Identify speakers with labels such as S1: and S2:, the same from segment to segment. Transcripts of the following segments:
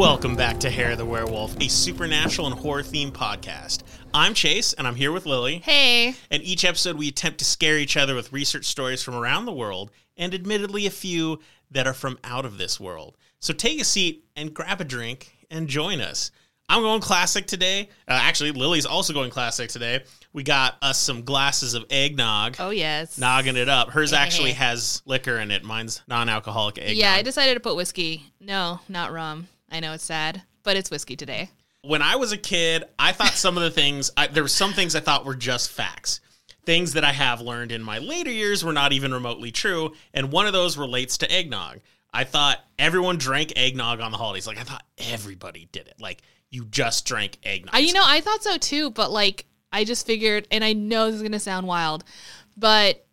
S1: Welcome back to Hair of the Werewolf, a supernatural and horror themed podcast. I'm Chase, and I'm here with Lily.
S2: Hey.
S1: And each episode, we attempt to scare each other with research stories from around the world, and admittedly, a few that are from out of this world. So take a seat and grab a drink and join us. I'm going classic today. Uh, actually, Lily's also going classic today. We got us some glasses of eggnog.
S2: Oh yes.
S1: Nogging it up. Hers actually has liquor in it. Mine's non-alcoholic eggnog.
S2: Yeah, I decided to put whiskey. No, not rum. I know it's sad, but it's whiskey today.
S1: When I was a kid, I thought some of the things I, there were some things I thought were just facts. Things that I have learned in my later years were not even remotely true, and one of those relates to eggnog. I thought everyone drank eggnog on the holidays. Like I thought everybody did it. Like you just drank eggnog.
S2: I, you know, I thought so too, but like I just figured, and I know this is gonna sound wild, but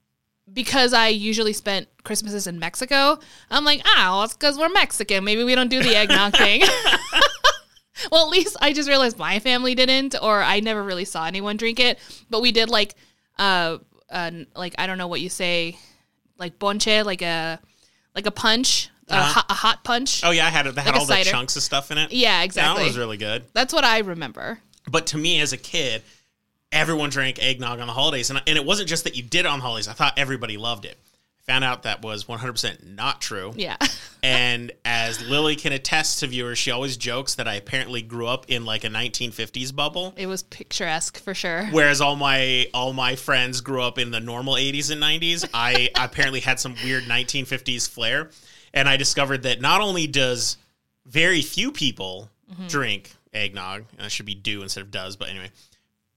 S2: because I usually spent Christmases in Mexico, I'm like, oh, it's because we're Mexican. Maybe we don't do the eggnog thing. well, at least I just realized my family didn't, or I never really saw anyone drink it. But we did like, uh, uh like I don't know what you say, like ponche, like a, like a punch, a,
S1: Uh-huh.
S2: hot, a hot punch.
S1: oh yeah, I had it. That had
S2: Like
S1: all the chunks of stuff in it.
S2: Yeah, exactly.
S1: That was really good.
S2: That's what I remember.
S1: But to me, as a kid, everyone drank eggnog on the holidays, and and it wasn't just that you did it on the holidays. I thought everybody loved it. I found out that was 100% not true.
S2: Yeah.
S1: And as Lily can attest to viewers, she always jokes that I apparently grew up in like a 1950s bubble,
S2: It was picturesque for sure.
S1: whereas all my all my friends grew up in the normal 80s and 90s. I apparently had some weird 1950s flair, and I discovered that not only does very few people mm-hmm. drink eggnog, and it should be do instead of does, but anyway,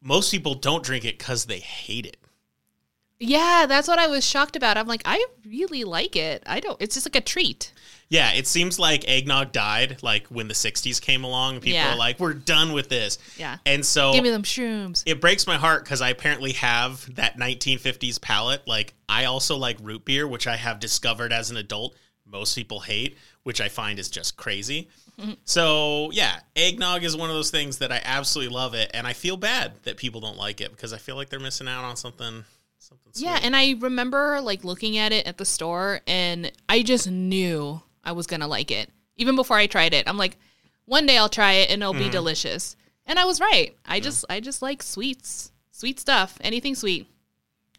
S1: most people don't drink it because they hate it.
S2: Yeah, that's what I was shocked about. I'm like, I really like it. I don't. It's just like a treat.
S1: Yeah, it seems like eggnog died like when the 60s came along people
S2: Yeah.
S1: are like, we're done with this.
S2: Yeah.
S1: And so
S2: Give me them shrooms.
S1: it breaks my heart because I apparently have that 1950s palate. Like, I also like root beer, which I have discovered as an adult most people hate, which I find is just crazy. So, yeah, eggnog is one of those things that I absolutely love it. And I feel bad that people don't like it because I feel like they're missing out on something. Something sweet.
S2: Yeah, and I remember like looking at it at the store, and I just knew I was gonna like it even before I tried it. I'm like, one day I'll try it and it'll be mm-hmm. delicious. And I was right. I just I just like sweets, sweet stuff, anything sweet.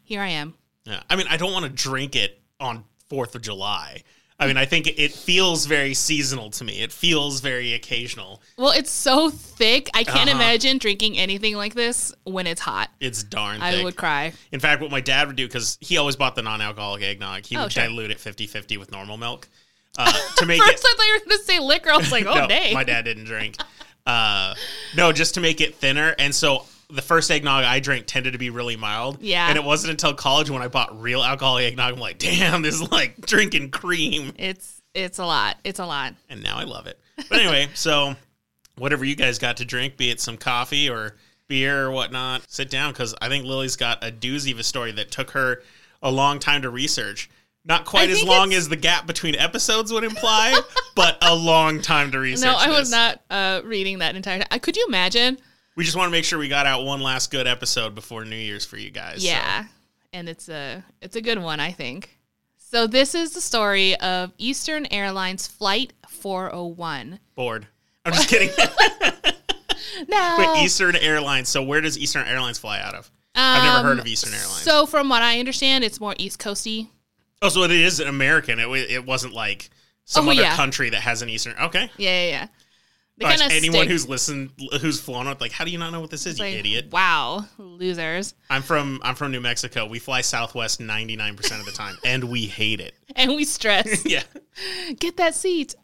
S2: Here I am.
S1: Yeah. I mean, I don't want to drink it on 4th of July. I mean, I think it feels very seasonal to me. It feels very occasional.
S2: Well, it's so thick. I can't
S1: Uh-huh.
S2: imagine drinking anything like this when it's hot.
S1: It's darn thick.
S2: I would cry.
S1: In fact, what my dad would do, because he always bought the non alcoholic eggnog, he
S2: Oh,
S1: would
S2: sure.
S1: dilute it 50 50 with normal milk uh, to make
S2: First,
S1: it.
S2: I thought you were going to say liquor. I was like, oh,
S1: no,
S2: dang.
S1: my dad didn't drink. Uh, no, just to make it thinner. And so the first eggnog I drank tended to be really mild.
S2: Yeah.
S1: And it wasn't until college when I bought real alcoholic eggnog, I'm like, damn, this is like drinking cream.
S2: It's it's a lot. It's a lot.
S1: and now I love it. But anyway, so whatever you guys got to drink, be it some coffee or beer or whatnot, sit down because I think Lily's got a doozy of a story that took her a long time to research. Not quite
S2: I
S1: as long
S2: it's-
S1: as the gap between episodes would imply, but a long time to research.
S2: No, I was not uh, reading that entire time. Could you imagine?
S1: We just want to make sure we got out one last good episode before New Year's for you guys. so.
S2: Yeah, and it's a it's a good one, I think. So this is the story of Eastern Airlines Flight 401.
S1: bored. I'm just kidding.
S2: No,
S1: but Eastern Airlines. So where does Eastern Airlines fly out of? I've never heard of Eastern Airlines.
S2: Um, So from what I understand, it's more East Coasty.
S1: Oh, so it is an American. It, it wasn't like some
S2: Oh,
S1: other
S2: yeah.
S1: country that has an Eastern. Okay.
S2: Yeah, yeah, yeah. They
S1: Gosh, anyone
S2: stick-
S1: who's listened, who's flown with, like, how do you not know what this is, you
S2: like,
S1: idiot?
S2: Wow, losers.
S1: I'm from I'm from New Mexico. We fly Southwest 99 percent of the time, and we hate it.
S2: And we stress.
S1: Yeah.
S2: Get that seat.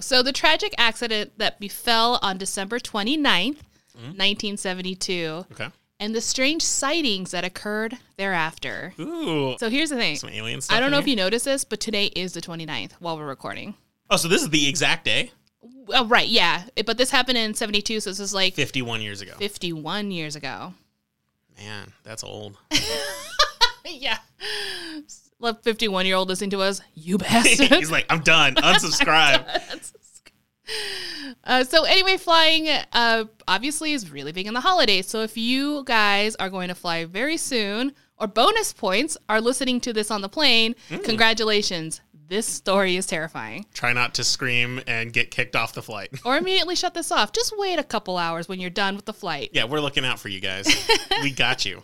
S2: So the tragic accident that befell on December 29th,
S1: Mm-hmm.
S2: 1972,
S1: Okay.
S2: and the strange sightings that occurred thereafter.
S1: Ooh.
S2: So here's the thing.
S1: Some alien stuff.
S2: I don't know if you noticed this, but today is the 29th while we're recording.
S1: Oh, so this is the exact day.
S2: Oh, right, yeah. It- but this happened in 72, so this is like
S1: 51 years ago.
S2: 51 years ago.
S1: Man, that's old.
S2: yeah. Let 51 year old listening to us, you bastard.
S1: He's like, I'm done. Unsubscribe.
S2: Uh, so anyway, flying uh, obviously is really big in the holidays. So if you guys are going to fly very soon, or bonus points are listening to this on the plane, congratulations. This story is terrifying.
S1: Try not to scream and get kicked off the flight.
S2: Or immediately shut this off. Just wait a couple hours when you're done with the flight.
S1: Yeah, we're looking out for you guys. we got you.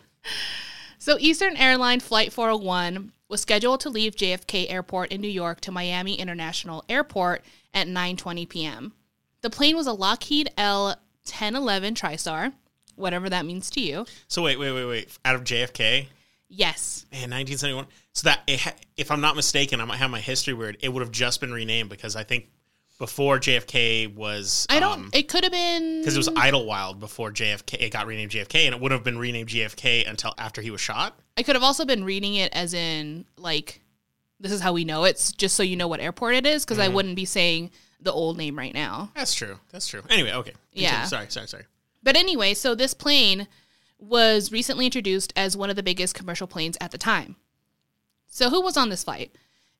S2: So, Eastern Airline Flight 401 was scheduled to leave JFK Airport in New York to Miami International Airport at 9:20 p.m. The plane was a Lockheed L-1011 TriStar, whatever that means to you.
S1: So wait, wait, wait, wait. Out of JFK,
S2: Yes.
S1: man, 1971. So that it ha- if I'm not mistaken, I might have my history weird. It would have just been renamed because I think before JFK was
S2: I don't. Um, it could have been
S1: because it was Idlewild before JFK. It got renamed JFK, and it would have been renamed JFK until after he was shot.
S2: I could have also been reading it as in like this is how we know it's just so you know what airport it is because I mm-hmm. wouldn't be saying the old name right now.
S1: That's true. That's true. Anyway, okay. Continue.
S2: Yeah.
S1: Sorry, sorry, sorry.
S2: But anyway, so this plane was recently introduced as one of the biggest commercial planes at the time. So who was on this flight?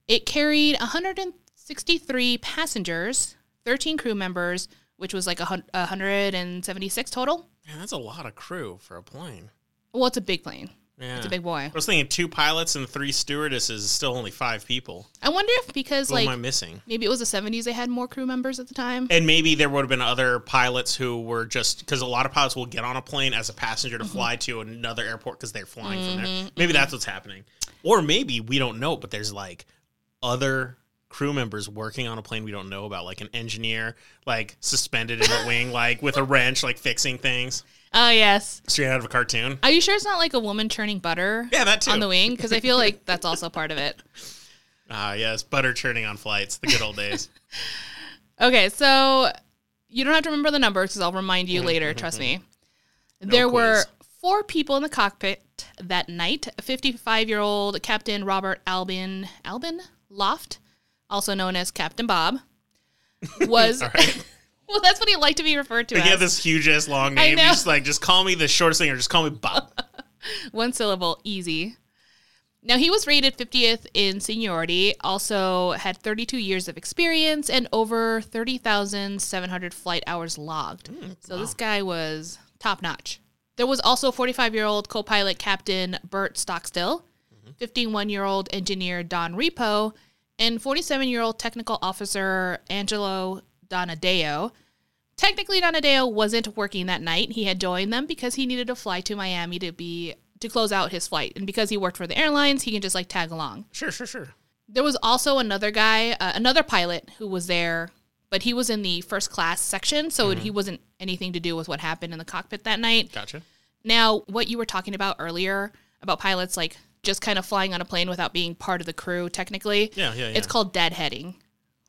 S2: It carried 163 passengers, 13 crew members, which was like 176 total.
S1: Man, that's a lot of crew for a plane.
S2: Well, it's a big plane.
S1: Yeah.
S2: It's a big boy.
S1: I was thinking two pilots and three stewardesses is still only five people.
S2: I wonder if because
S1: What
S2: like
S1: am I missing?
S2: maybe it was the 70s they had more crew members at the time.
S1: And maybe there would have been other pilots who were just because a lot of pilots will get on a plane as a passenger
S2: Mm-hmm.
S1: to fly to another airport because they're flying from there. Maybe that's what's happening. Or maybe we don't know, but there's like other crew members working on a plane we don't know about, like an engineer, like suspended in a wing, like with a wrench, like fixing things
S2: Oh yes.
S1: straight out of a cartoon.
S2: Are you sure it's not like a woman churning butter
S1: Yeah, that too.
S2: on the wing? Because I feel like that's also part of it.
S1: Ah, yes, butter churning on flights, the good old days.
S2: Okay, so you don't have to remember the numbers because I'll remind you mm-hmm, later. Mm-hmm, trust mm-hmm. me. there were four people in the cockpit that night. A 55-year-old Captain Robert Albin Albin Loft, also known as Captain Bob, was. Well, that's what he liked to be referred to
S1: Like,
S2: as.
S1: you have this huge ass long name.
S2: know.
S1: Just like, just call me the shortest thing, or just call me Bob.
S2: One syllable, easy. Now, he was rated 50th in seniority, also had 32 years of experience and over 30,700 flight hours logged. Mm, so this guy was top notch. There was also 45 year old co pilot Captain Bert Stockstill, mm-hmm. 51 year old engineer Don Repo, and 47 year old technical officer Angelo Donadeo. Technically, Donadeo wasn't working that night. He had joined them because he needed to fly to Miami to be to close out his flight, and because he worked for the airlines, he can just like tag along.
S1: Sure, sure, sure.
S2: There was also another guy, uh, another pilot who was there, but he was in the first class section, so he wasn't anything to do with what happened in the cockpit that night.
S1: Gotcha.
S2: Now, what you were talking about earlier about pilots like just kind of flying on a plane without being part of the crew, technically,
S1: Yeah, yeah, yeah.
S2: it's called deadheading.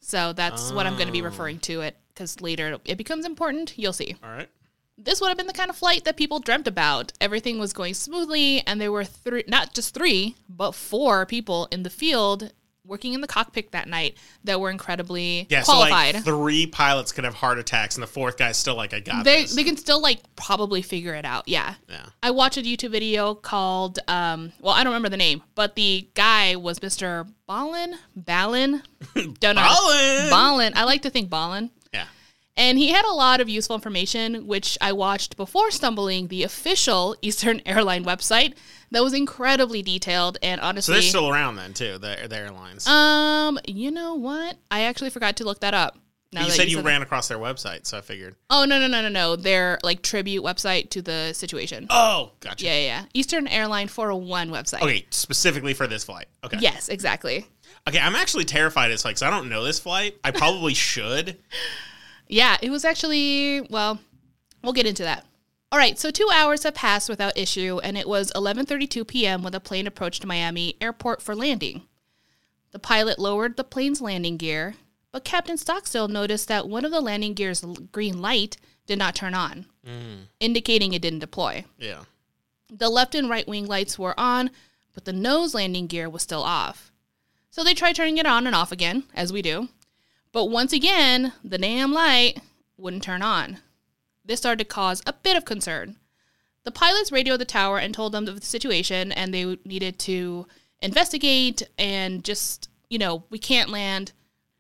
S2: So that's what I'm going to be
S1: Oh.
S2: referring to it because later it becomes important. You'll see.
S1: All right.
S2: This would have been the kind of flight that people dreamt about. Everything was going smoothly, and there were three, not just three, but four people in the field working in the cockpit that night that were incredibly
S1: Yeah,
S2: qualified.
S1: so like three pilots could have heart attacks, and the fourth guy's still like, I got
S2: they
S1: this.
S2: they can still like probably figure it out. Yeah.
S1: yeah.
S2: I watched a YouTube video called, um, well, I don't remember the name, but the guy was Mr. Ballen. Ballin? Don't know.
S1: Ballin!
S2: Ballin. I like to think Ballin. And he had a lot of useful information, which I watched before stumbling the official Eastern Airline website that was incredibly detailed and honestly.
S1: So they're still around then too, the, the airlines.
S2: um, you know what? I actually forgot to look that up. Now
S1: you
S2: that
S1: said you
S2: that.
S1: ran across their website, so I figured.
S2: Oh no no no no no! Their like tribute website to the situation.
S1: Oh, gotcha.
S2: Yeah yeah yeah. Eastern Airline 401 website.
S1: Okay, specifically for this flight. Okay.
S2: Yes, exactly.
S1: Okay, I'm actually terrified It's like, because I don't know this flight. I probably should.
S2: Yeah, it was actually, well, we'll get into that. All right, so 2 hours have passed without issue and it was 11:32 p.m. when the plane approached Miami airport for landing. The pilot lowered the plane's landing gear, but Captain Stockstill noticed that one of the landing gear's green light did not turn on, mm. indicating it didn't deploy.
S1: Yeah.
S2: The left and right wing lights were on, but the nose landing gear was still off. So they tried turning it on and off again, as we do. But once again, the damn light wouldn't turn on. This started to cause a bit of concern. The pilots radioed the tower and told them of the situation, and they needed to investigate and just, you know, we can't land.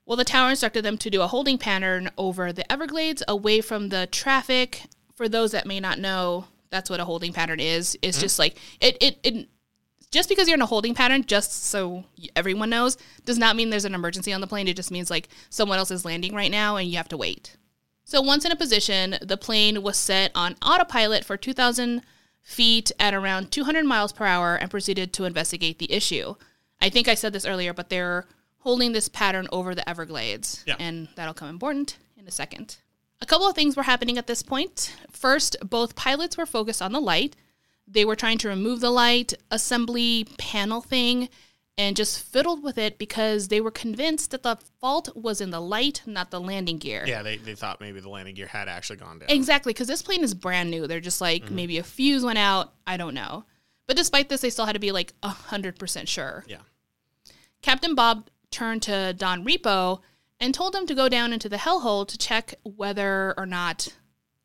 S2: Well, the tower instructed them to do a holding pattern over the Everglades away from the traffic. For those that may not know, that's what a holding pattern is. It's mm-hmm. just like it, it, it just because you're in a holding pattern, just so everyone knows, does not mean there's an emergency on the plane. It just means like someone else is landing right now and you have to wait. So once in a position, the plane was set on autopilot for 2,000 feet at around 200 miles per hour and proceeded to investigate the issue. I think I said this earlier, but they're holding this pattern over the Everglades,
S1: Yeah.
S2: and that'll come important in a second. A couple of things were happening at this point. First, both pilots were focused on the light. They were trying to remove the light assembly panel thing and just fiddled with it because they were convinced that the fault was in the light, not the landing gear.
S1: Yeah, they, they thought maybe the landing gear had actually gone down.
S2: Exactly, because this plane is brand new. They're just like mm-hmm. maybe a fuse went out. I don't know. But despite this, they still had to be like hundred percent sure.
S1: Yeah.
S2: Captain Bob turned to Don Repo and told him to go down into the hellhole to check whether or not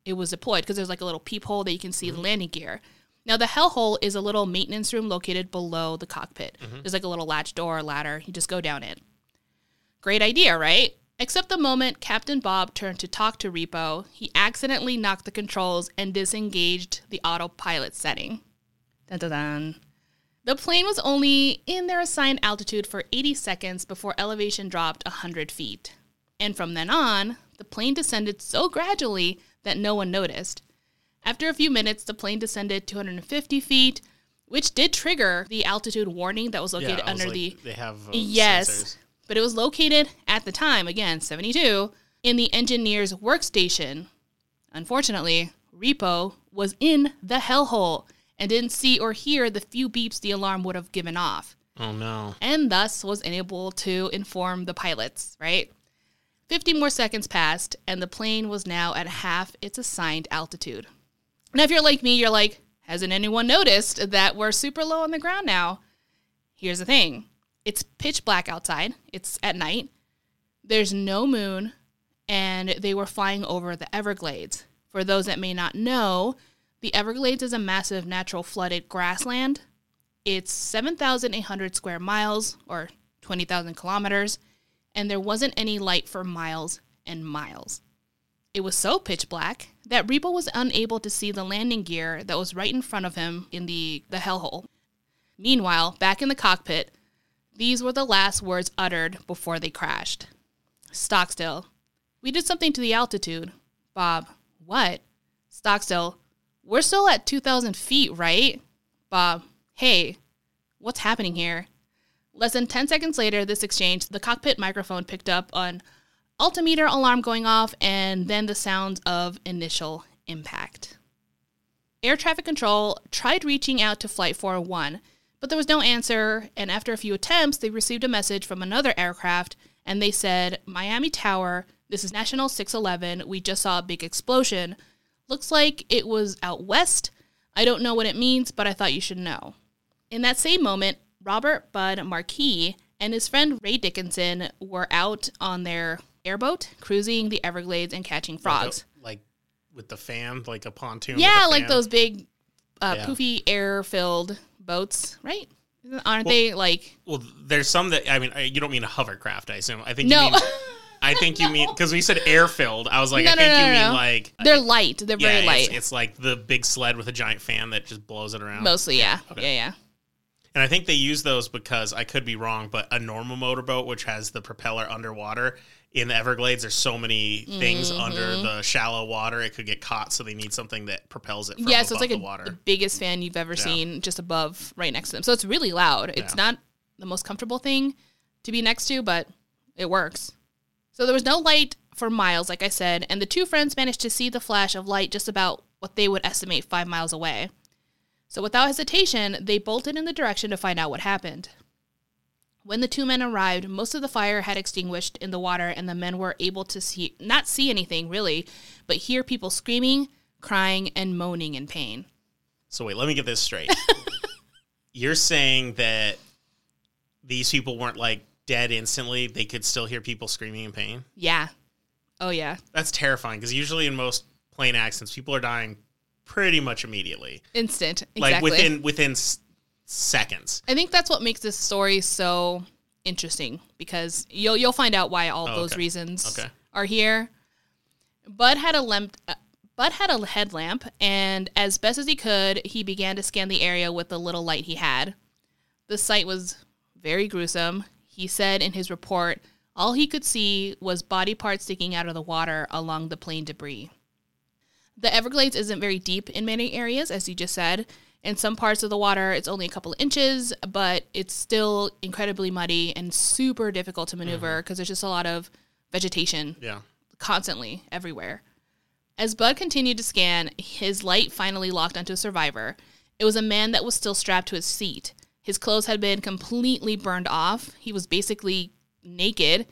S2: it was deployed because there's like a little peephole that you can see the mm-hmm. landing gear. Now the hellhole is a little maintenance room located below the cockpit. Mm-hmm. There's like a little latch door or ladder. You just go down it. Great idea, right? Except the moment Captain Bob turned to talk to Repo, he accidentally knocked the controls and disengaged the autopilot setting. Dun dun dun. The plane was only in their assigned altitude for 80 seconds before elevation dropped 100 feet. And from then on, the plane descended so gradually that no one noticed. After a few minutes, the plane descended 250 feet, which did trigger the altitude warning that was
S1: Yeah,
S2: located
S1: was
S2: under
S1: like,
S2: the
S1: They have uh,
S2: Yes.
S1: sensors.
S2: but it was located at the time, again, 72, in the engineer's workstation. Unfortunately, Repo was in the hellhole and didn't see or hear the few beeps the alarm would have given off,
S1: Oh no.
S2: and thus was unable to inform the pilots, right? 50 more seconds passed, and the plane was now at half its assigned altitude. Now, if you're like me, you're like, hasn't anyone noticed that we're super low on the ground now? Here's the thing it's pitch black outside, it's at night, there's no moon, and they were flying over the Everglades. For those that may not know, the Everglades is a massive natural flooded grassland. It's 7,800 square miles or 20,000 kilometers, and there wasn't any light for miles and miles. It was so pitch black that Repo was unable to see the landing gear that was right in front of him in the, the hellhole. Meanwhile, back in the cockpit, these were the last words uttered before they crashed. Stockstill. We did something to the altitude. Bob. What? Stockstill. We're still at 2,000 feet, right? Bob. Hey, what's happening here? Less than 10 seconds later, this exchange, the cockpit microphone picked up an altimeter alarm going off and then the sounds of initial impact. Air traffic control tried reaching out to Flight 401, but there was no answer, and after a few attempts, they received a message from another aircraft and they said, Miami Tower, this is National 611. We just saw a big explosion. Looks like it was out west. I don't know what it means, but I thought you should know. In that same moment, Robert Bud Marquis and his friend Ray Dickinson were out on their airboat cruising the Everglades and catching frogs.
S1: Like with the fan, like a pontoon.
S2: yeah,
S1: a
S2: like those big, uh,
S1: Yeah.
S2: poofy air-filled boats, right? Aren't they like?
S1: Well, there's some that I mean, you don't mean a hovercraft, I assume. I think you
S2: No,
S1: mean. I think you mean because we said air filled. I was like,
S2: No,
S1: I
S2: no,
S1: think
S2: no,
S1: you
S2: no,
S1: mean like
S2: they're light. They're
S1: yeah,
S2: very
S1: it's-
S2: light.
S1: It's, like the big sled with a giant fan that just blows it around.
S2: Mostly, yeah,
S1: Okay.
S2: yeah, yeah.
S1: And I think they use those because I could be wrong, but a normal motorboat, which has the propeller underwater in the Everglades, there's so many things
S2: Mm-hmm.
S1: under the shallow water it could get caught. So they need something that propels it from
S2: yeah, so it's like
S1: the
S2: a,
S1: water.
S2: the biggest fan you've ever seen, just above, right next to them. So it's really loud. It's
S1: Yeah.
S2: not the most comfortable thing to be next to, but it works. So there was no light for miles, like I said, and the two friends managed to see the flash of light just about what they would estimate five miles away. So without hesitation, they bolted in the direction to find out what happened. When the two men arrived, most of the fire had extinguished in the water, and the men were able to see not see anything really, but hear people screaming, crying, and moaning in pain.
S1: So wait, let me get this straight. You're saying that these people weren't like dead instantly; they could still hear people screaming in pain.
S2: Yeah. Oh yeah.
S1: That's terrifying because usually in most plane accidents, people are dying pretty much immediately,
S2: Instant. Exactly.
S1: like within within seconds.
S2: I think that's what makes this story so interesting because you'll you'll find out why all
S1: Oh,
S2: those
S1: okay.
S2: reasons
S1: Okay.
S2: are here. Bud had a lamp. Uh, Bud had a headlamp, and as best as he could, he began to scan the area with the little light he had. The sight was very gruesome. He said in his report, all he could see was body parts sticking out of the water along the plane debris. The Everglades isn't very deep in many areas, as you just said. In some parts of the water, it's only a couple of inches, but it's still incredibly muddy and super difficult to maneuver mm-hmm. because there's just a lot of vegetation
S1: Yeah.
S2: constantly everywhere. As Bud continued to scan, his light finally locked onto a survivor. It was a man that was still strapped to his seat. His clothes had been completely burned off. He was basically naked.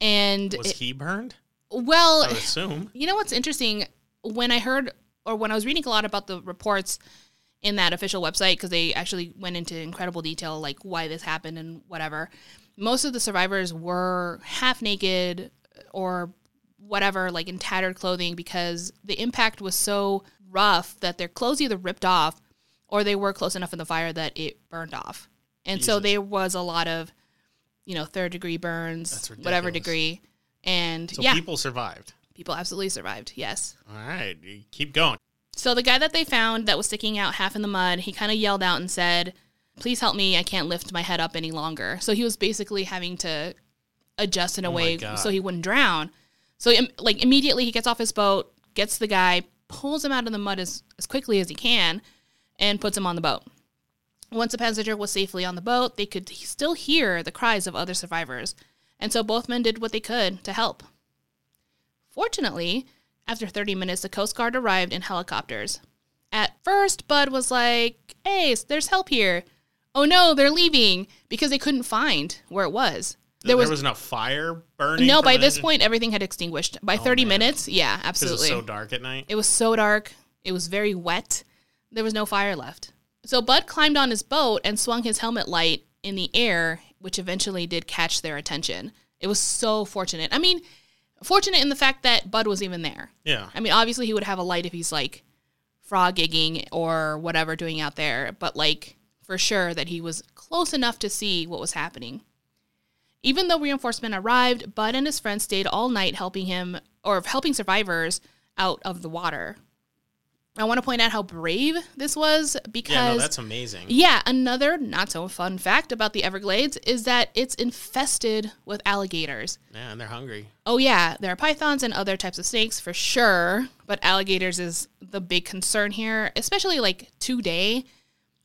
S2: And,
S1: Was
S2: it-
S1: he burned?
S2: well,
S1: I would assume.
S2: you know what's interesting? When I heard, or when I was reading a lot about the reports in that official website, because they actually went into incredible detail, like why this happened and whatever, most of the survivors were half naked or whatever, like in tattered clothing, because the impact was so rough that their clothes either ripped off or they were close enough in the fire that it burned off. And so there was a lot of, you know, third degree burns, whatever degree. And
S1: So
S2: yeah,
S1: people survived.
S2: people absolutely survived. Yes.
S1: All right. Keep going.
S2: So the guy that they found that was sticking out half in the mud, he kind of yelled out and said, "Please help me! I can't lift my head up any longer." So he was basically having to adjust in a
S1: Oh
S2: way so he wouldn't drown. So like immediately he gets off his boat, gets the guy, pulls him out of the mud as, as quickly as he can, and puts him on the boat. Once the passenger was safely on the boat, they could still hear the cries of other survivors, and so both men did what they could to help. Fortunately, after 30 minutes, the Coast Guard arrived in helicopters. At first, Bud was like, hey, there's help here. Oh no, they're leaving because they couldn't find where it was.
S1: There
S2: There
S1: was,
S2: was,
S1: no fire burning.
S2: no, by this point, everything had extinguished. By 30
S1: man.
S2: minutes, yeah,
S1: 'Cause it was
S2: absolutely.
S1: so dark at night.
S2: It was so dark. It was very wet. There was no fire left. So Bud climbed on his boat and swung his helmet light in the air, which eventually did catch their attention. It was so fortunate. I mean, fortunate in the fact that Bud was even there.
S1: Yeah.
S2: I mean, obviously he would have a light if he's like frog gigging or whatever doing out there, but like for sure that he was close enough to see what was happening. Even though reinforcement arrived, Bud and his friends stayed all night helping him or helping survivors out of the water. I want to point out how brave this was because
S1: Yeah, no, that's amazing.
S2: yeah, another not so fun fact about the Everglades is that it's infested with alligators.
S1: Yeah, and they're hungry.
S2: Oh yeah, there are pythons and other types of snakes for sure, but alligators is the big concern here, especially like today.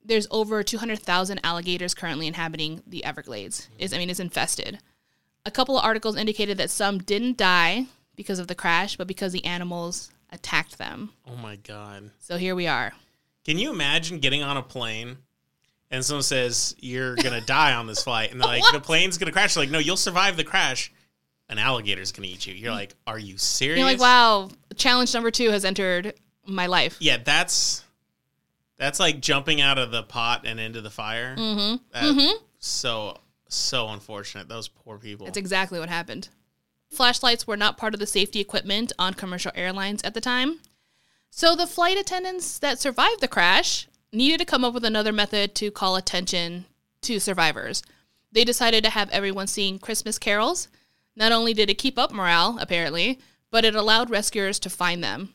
S2: There's over 200,000 alligators currently inhabiting the Everglades. Is I mean, it's infested. A couple of articles indicated that some didn't die because of the crash, but because the animals attacked them.
S1: Oh my god.
S2: So here we are.
S1: Can you imagine getting on a plane and someone says you're gonna die on this flight, and they're like the plane's gonna crash? They're like, no, you'll survive the crash. An alligator's gonna eat you. You're like, are you serious?
S2: You're like, wow, challenge number two has entered my life.
S1: Yeah, that's that's like jumping out of the pot and into the fire. Mm-hmm. So so unfortunate. Those poor people.
S2: That's exactly what happened. Flashlights were not part of the safety equipment on commercial airlines at the time. So the flight attendants that survived the crash needed to come up with another method to call attention to survivors. They decided to have everyone sing Christmas carols. Not only did it keep up morale, apparently, but it allowed rescuers to find them.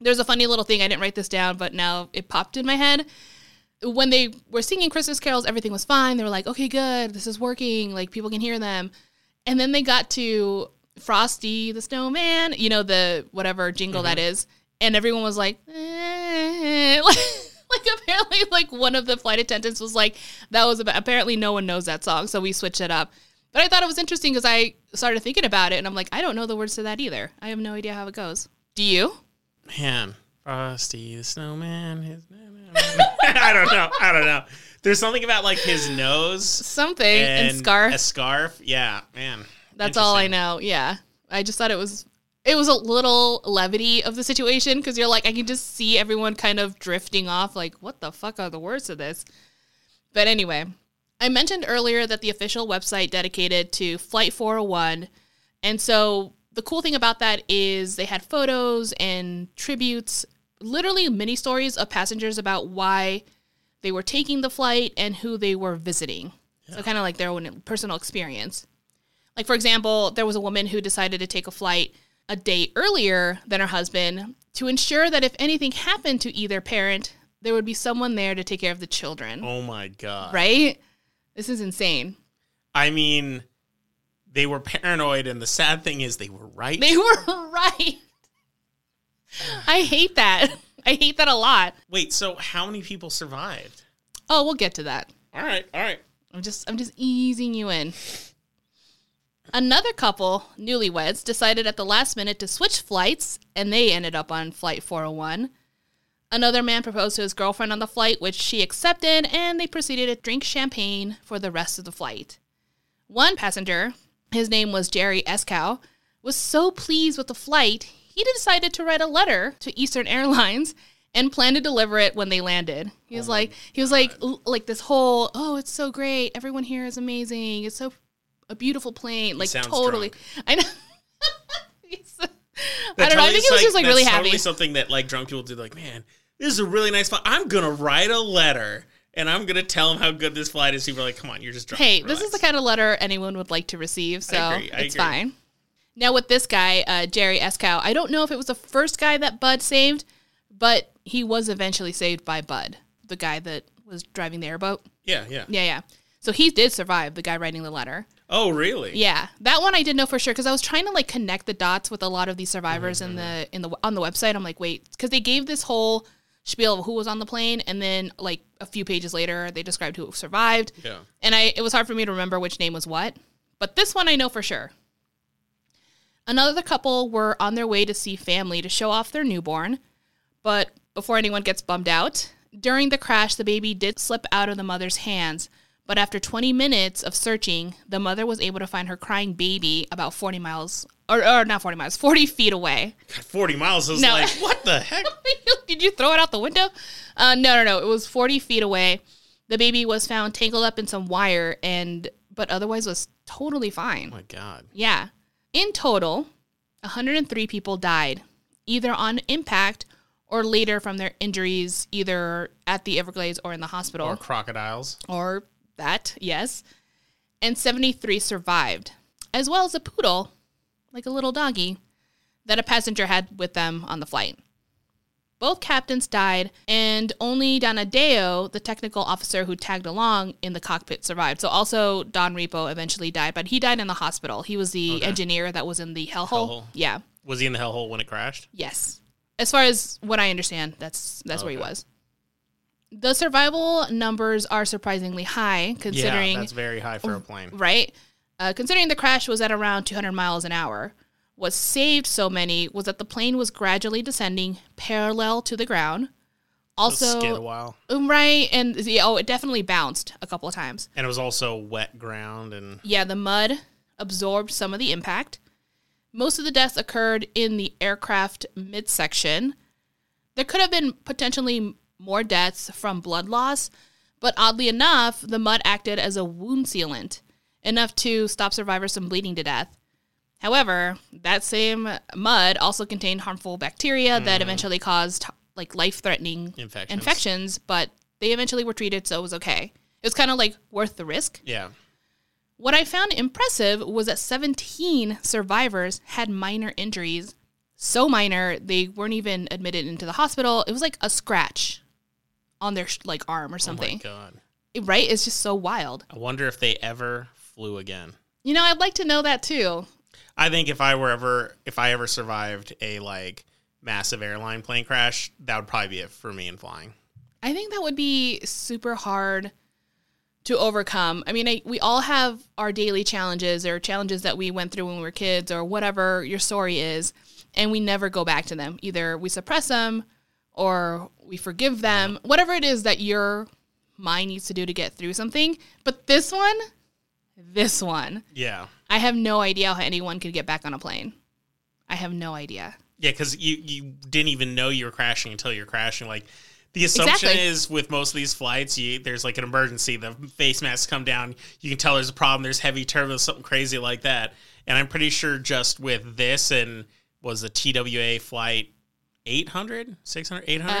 S2: There's a funny little thing, I didn't write this down, but now it popped in my head when they were singing Christmas carols, everything was fine. They were like, okay, good, this is working. Like people can hear them. And then they got to Frosty the Snowman, you know, the whatever jingle that is. And everyone was like, eh. like, like apparently like one of the flight attendants was like, that was about, apparently no one knows that song. So we switched it up. But I thought it was interesting because I started thinking about it and I'm like, I don't know the words to that either. I have no idea how it goes. Do you?
S1: Man, Frosty the Snowman. His I don't know. I don't know. There's something about like his nose
S2: Something.
S1: and,
S2: And, scarf.
S1: A scarf. Yeah, man.
S2: That's all I know. Yeah. I just thought it was it was a little levity of the situation because you're like I can just see everyone kind of drifting off like what the fuck are the words to this? But anyway, I mentioned earlier that the official website dedicated to Flight 401 and so the cool thing about that is they had photos and tributes, literally mini stories of passengers about why they were taking the flight and who they were visiting. So kind of like their own personal experience. Like, for example, there was a woman who decided to take a flight a day earlier than her husband to ensure that if anything happened to either parent, there would be someone there to take care of the children.
S1: Oh my god.
S2: Right? This is insane.
S1: I mean, they were paranoid, and the sad thing is they were right.
S2: They were right. I hate that. I hate that a lot.
S1: Wait, so how many people survived?
S2: Oh, we'll get to that.
S1: All right, all right.
S2: I'm just I'm just easing you in. Another couple, newlyweds, decided at the last minute to switch flights and they ended up on flight 401. Another man proposed to his girlfriend on the flight, which she accepted, and they proceeded to drink champagne for the rest of the flight. One passenger, his name was Jerry Eskow, was so pleased with the flight, he decided to write a letter to Eastern Airlines and plan to deliver it when they landed. He was oh like, he was like, like this whole, oh, it's so great. Everyone here is amazing. It's so a beautiful plane. Like totally.
S1: drunk.
S2: I know. I don't know. I think he was just like really
S1: totally
S2: happy.
S1: something that like drunk people do. Like, man, this is a really nice flight. I'm gonna write a letter and I'm gonna tell him how good this flight is. People are like, come on, you're just drunk.
S2: Hey, this is the kind of letter anyone would like to receive, so it's
S1: agree.
S2: fine. Now with this guy, uh, Jerry Eskow, I don't know if it was the first guy that Bud saved, but he was eventually saved by Bud, the guy that was driving the airboat.
S1: yeah, yeah.
S2: Yeah, yeah. So he did survive, the guy writing the letter.
S1: Oh, really?
S2: Yeah, that one I didn't know for sure because I was trying to like connect the dots with a lot of these survivors in the in the on the website. I'm like, wait, because they gave this whole spiel of who was on the plane, and then like a few pages later, they described who survived.
S1: Yeah.
S2: And I it was hard for me to remember which name was what, but this one I know for sure. Another couple were on their way to see family to show off their newborn, but before anyone gets bummed out, during the crash, the baby did slip out of the mother's hands. But after 20 minutes of searching, the mother was able to find her crying baby about 40 miles, or, or not 40 miles, 40 feet away.
S1: God, 40 miles. I was
S2: No.
S1: like, what the heck?
S2: Did you throw it out the window? Uh, no, no, no. It was 40 feet away. The baby was found tangled up in some wire, and but otherwise was totally fine.
S1: Oh my God.
S2: Yeah. In total, 103 people died, either on impact or later from their injuries, either at the Everglades or in the hospital,
S1: Or crocodiles.
S2: or, that, yes. And 73 survived, as well as a poodle, like a little doggy, that a passenger had with them on the flight. Both captains died, and only Donadeo, the technical officer who tagged along in the cockpit, survived. So also Don Repo eventually died, but he died in the hospital. He was the
S1: Okay.
S2: engineer that was in the hellhole.
S1: Hellhole.
S2: Yeah.
S1: Was he in the hellhole when it crashed?
S2: Yes. As far as what I understand, that's that's where he was. The survival numbers are surprisingly high considering
S1: yeah, that's very high for a plane.
S2: right? Uh, considering the crash was at around 200 miles an hour, what saved so many was that the plane was gradually descending parallel to the ground.
S1: Also,
S2: um, right, and yeah, oh, it definitely bounced a couple of times.
S1: and it was also wet ground, and
S2: Yeah, the mud absorbed some of the impact. Most of the deaths occurred in the aircraft midsection. There could have been potentially more deaths from blood loss, but oddly enough, the mud acted as a wound sealant, enough to stop survivors from bleeding to death. However, that same mud also contained harmful bacteria that mm-hmm. eventually caused like life-threatening
S1: Infections.
S2: infections, but they eventually were treated, so it was okay. It was kind of like worth the risk.
S1: yeah,
S2: What I found impressive was that 17 survivors had minor injuries. So minor, they weren't even admitted into the hospital. It was like a scratch on their like arm or something. oh.
S1: God.
S2: right? It's just so wild.
S1: I wonder if they ever flew again.
S2: You know, I'd like to know that too.
S1: I think if I were ever, if I ever survived a like massive airline plane crash, that would probably be it for me in flying.
S2: I think that would be super hard to overcome. I mean, I, we all have our daily challenges or challenges that we went through when we were kids or whatever your story is, and we never go back to them. Either we suppress them or we forgive them, whatever it is that your mind needs to do to get through something. But this one, this one,
S1: Yeah,
S2: I have no idea how anyone could get back on a plane. I have no idea.
S1: yeah, because you you didn't even know you were crashing until you're crashing. Like the assumption
S2: Exactly.
S1: is with most of these flights, you, there's like an emergency. The face masks come down. You can tell there's a problem. There's heavy turbulence, something crazy like that. And I'm pretty sure just with this and was the TWA flight 800, 600, 800
S2: Uh,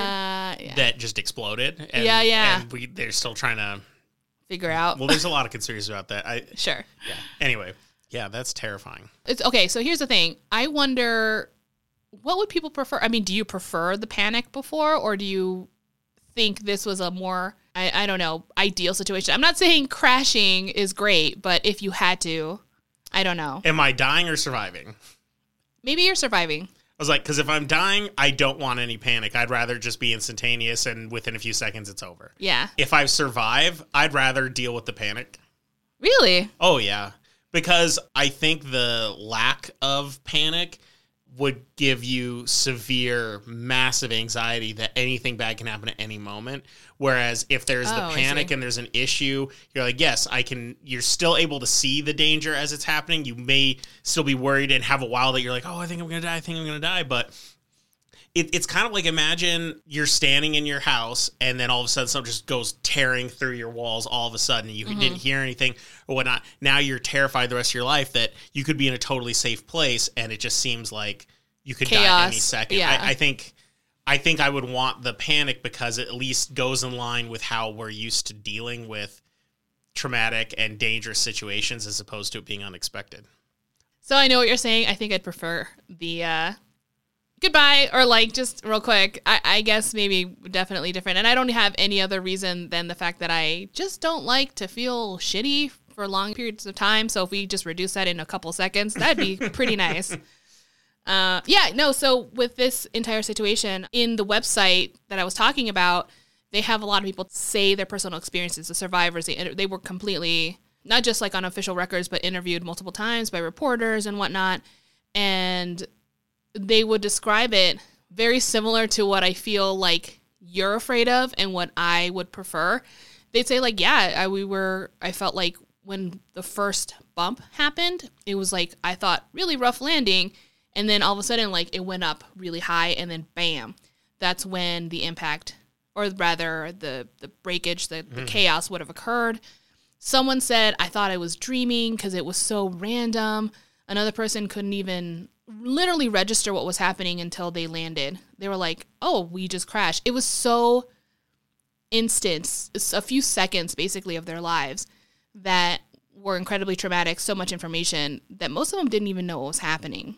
S2: yeah.
S1: that just exploded. And,
S2: Yeah, yeah.
S1: And we they're still trying to.
S2: Figure out.
S1: Well, there's a lot of conspiracies about that. I
S2: sure.
S1: yeah. Anyway, yeah, that's terrifying.
S2: It's okay. So here's the thing. I wonder what would people prefer? I mean, do you prefer the panic before, or do you think this was a more I, I don't know ideal situation. I'm not saying crashing is great, but if you had to, I don't know.
S1: Am I dying or surviving?
S2: Maybe you're surviving.
S1: I was like, because if I'm dying, I don't want any panic. I'd rather just be instantaneous and within a few seconds it's over.
S2: Yeah.
S1: If I survive, I'd rather deal with the panic.
S2: Really?
S1: Oh, yeah. Because I think the lack of panic would give you severe, massive anxiety that anything bad can happen at any moment. Whereas if there's
S2: Oh,
S1: the panic and there's an issue, you're like, yes, I can. You're still able to see the danger as it's happening. You may still be worried and have a while that you're like, oh, I think I'm gonna die. I think I'm gonna die. But it, it's kind of like imagine you're standing in your house and then all of a sudden something just goes tearing through your walls all of a sudden you
S2: Mm-hmm.
S1: didn't hear anything or whatnot now you're terrified the rest of your life that you could be in a totally safe place and it just seems like you could die any second
S2: yeah.
S1: I, I think i think i would want the panic because it at least goes in line with how we're used to dealing with traumatic and dangerous situations as opposed to it being unexpected
S2: So I know what you're saying. I think I'd prefer the uh, goodbye or like just real quick. I, I guess maybe definitely different. And I don't have any other reason than the fact that I just don't like to feel shitty for long periods of time. So if we just reduce that in a couple seconds, that'd be pretty nice. Uh, yeah, no. So with this entire situation in the website that I was talking about, they have a lot of people say their personal experiences. The survivors, they, they were completely not just like on official records, but interviewed multiple times by reporters and whatnot. And they would describe it very similar to what I feel like you're afraid of and what I would prefer. They'd say like, yeah, I, we were. I felt like when the first bump happened, it was like I thought really rough landing, and then all of a sudden like it went up really high, and then bam, that's when the impact, or rather the the breakage, the, the mm-hmm. chaos would have occurred. Someone said, I thought I was dreaming because it was so random. Another person couldn't even literally register what was happening until they landed. They were like, oh, we just crashed. It was so instant, a few seconds basically of their lives that were incredibly traumatic, so much information that most of them didn't even know what was happening.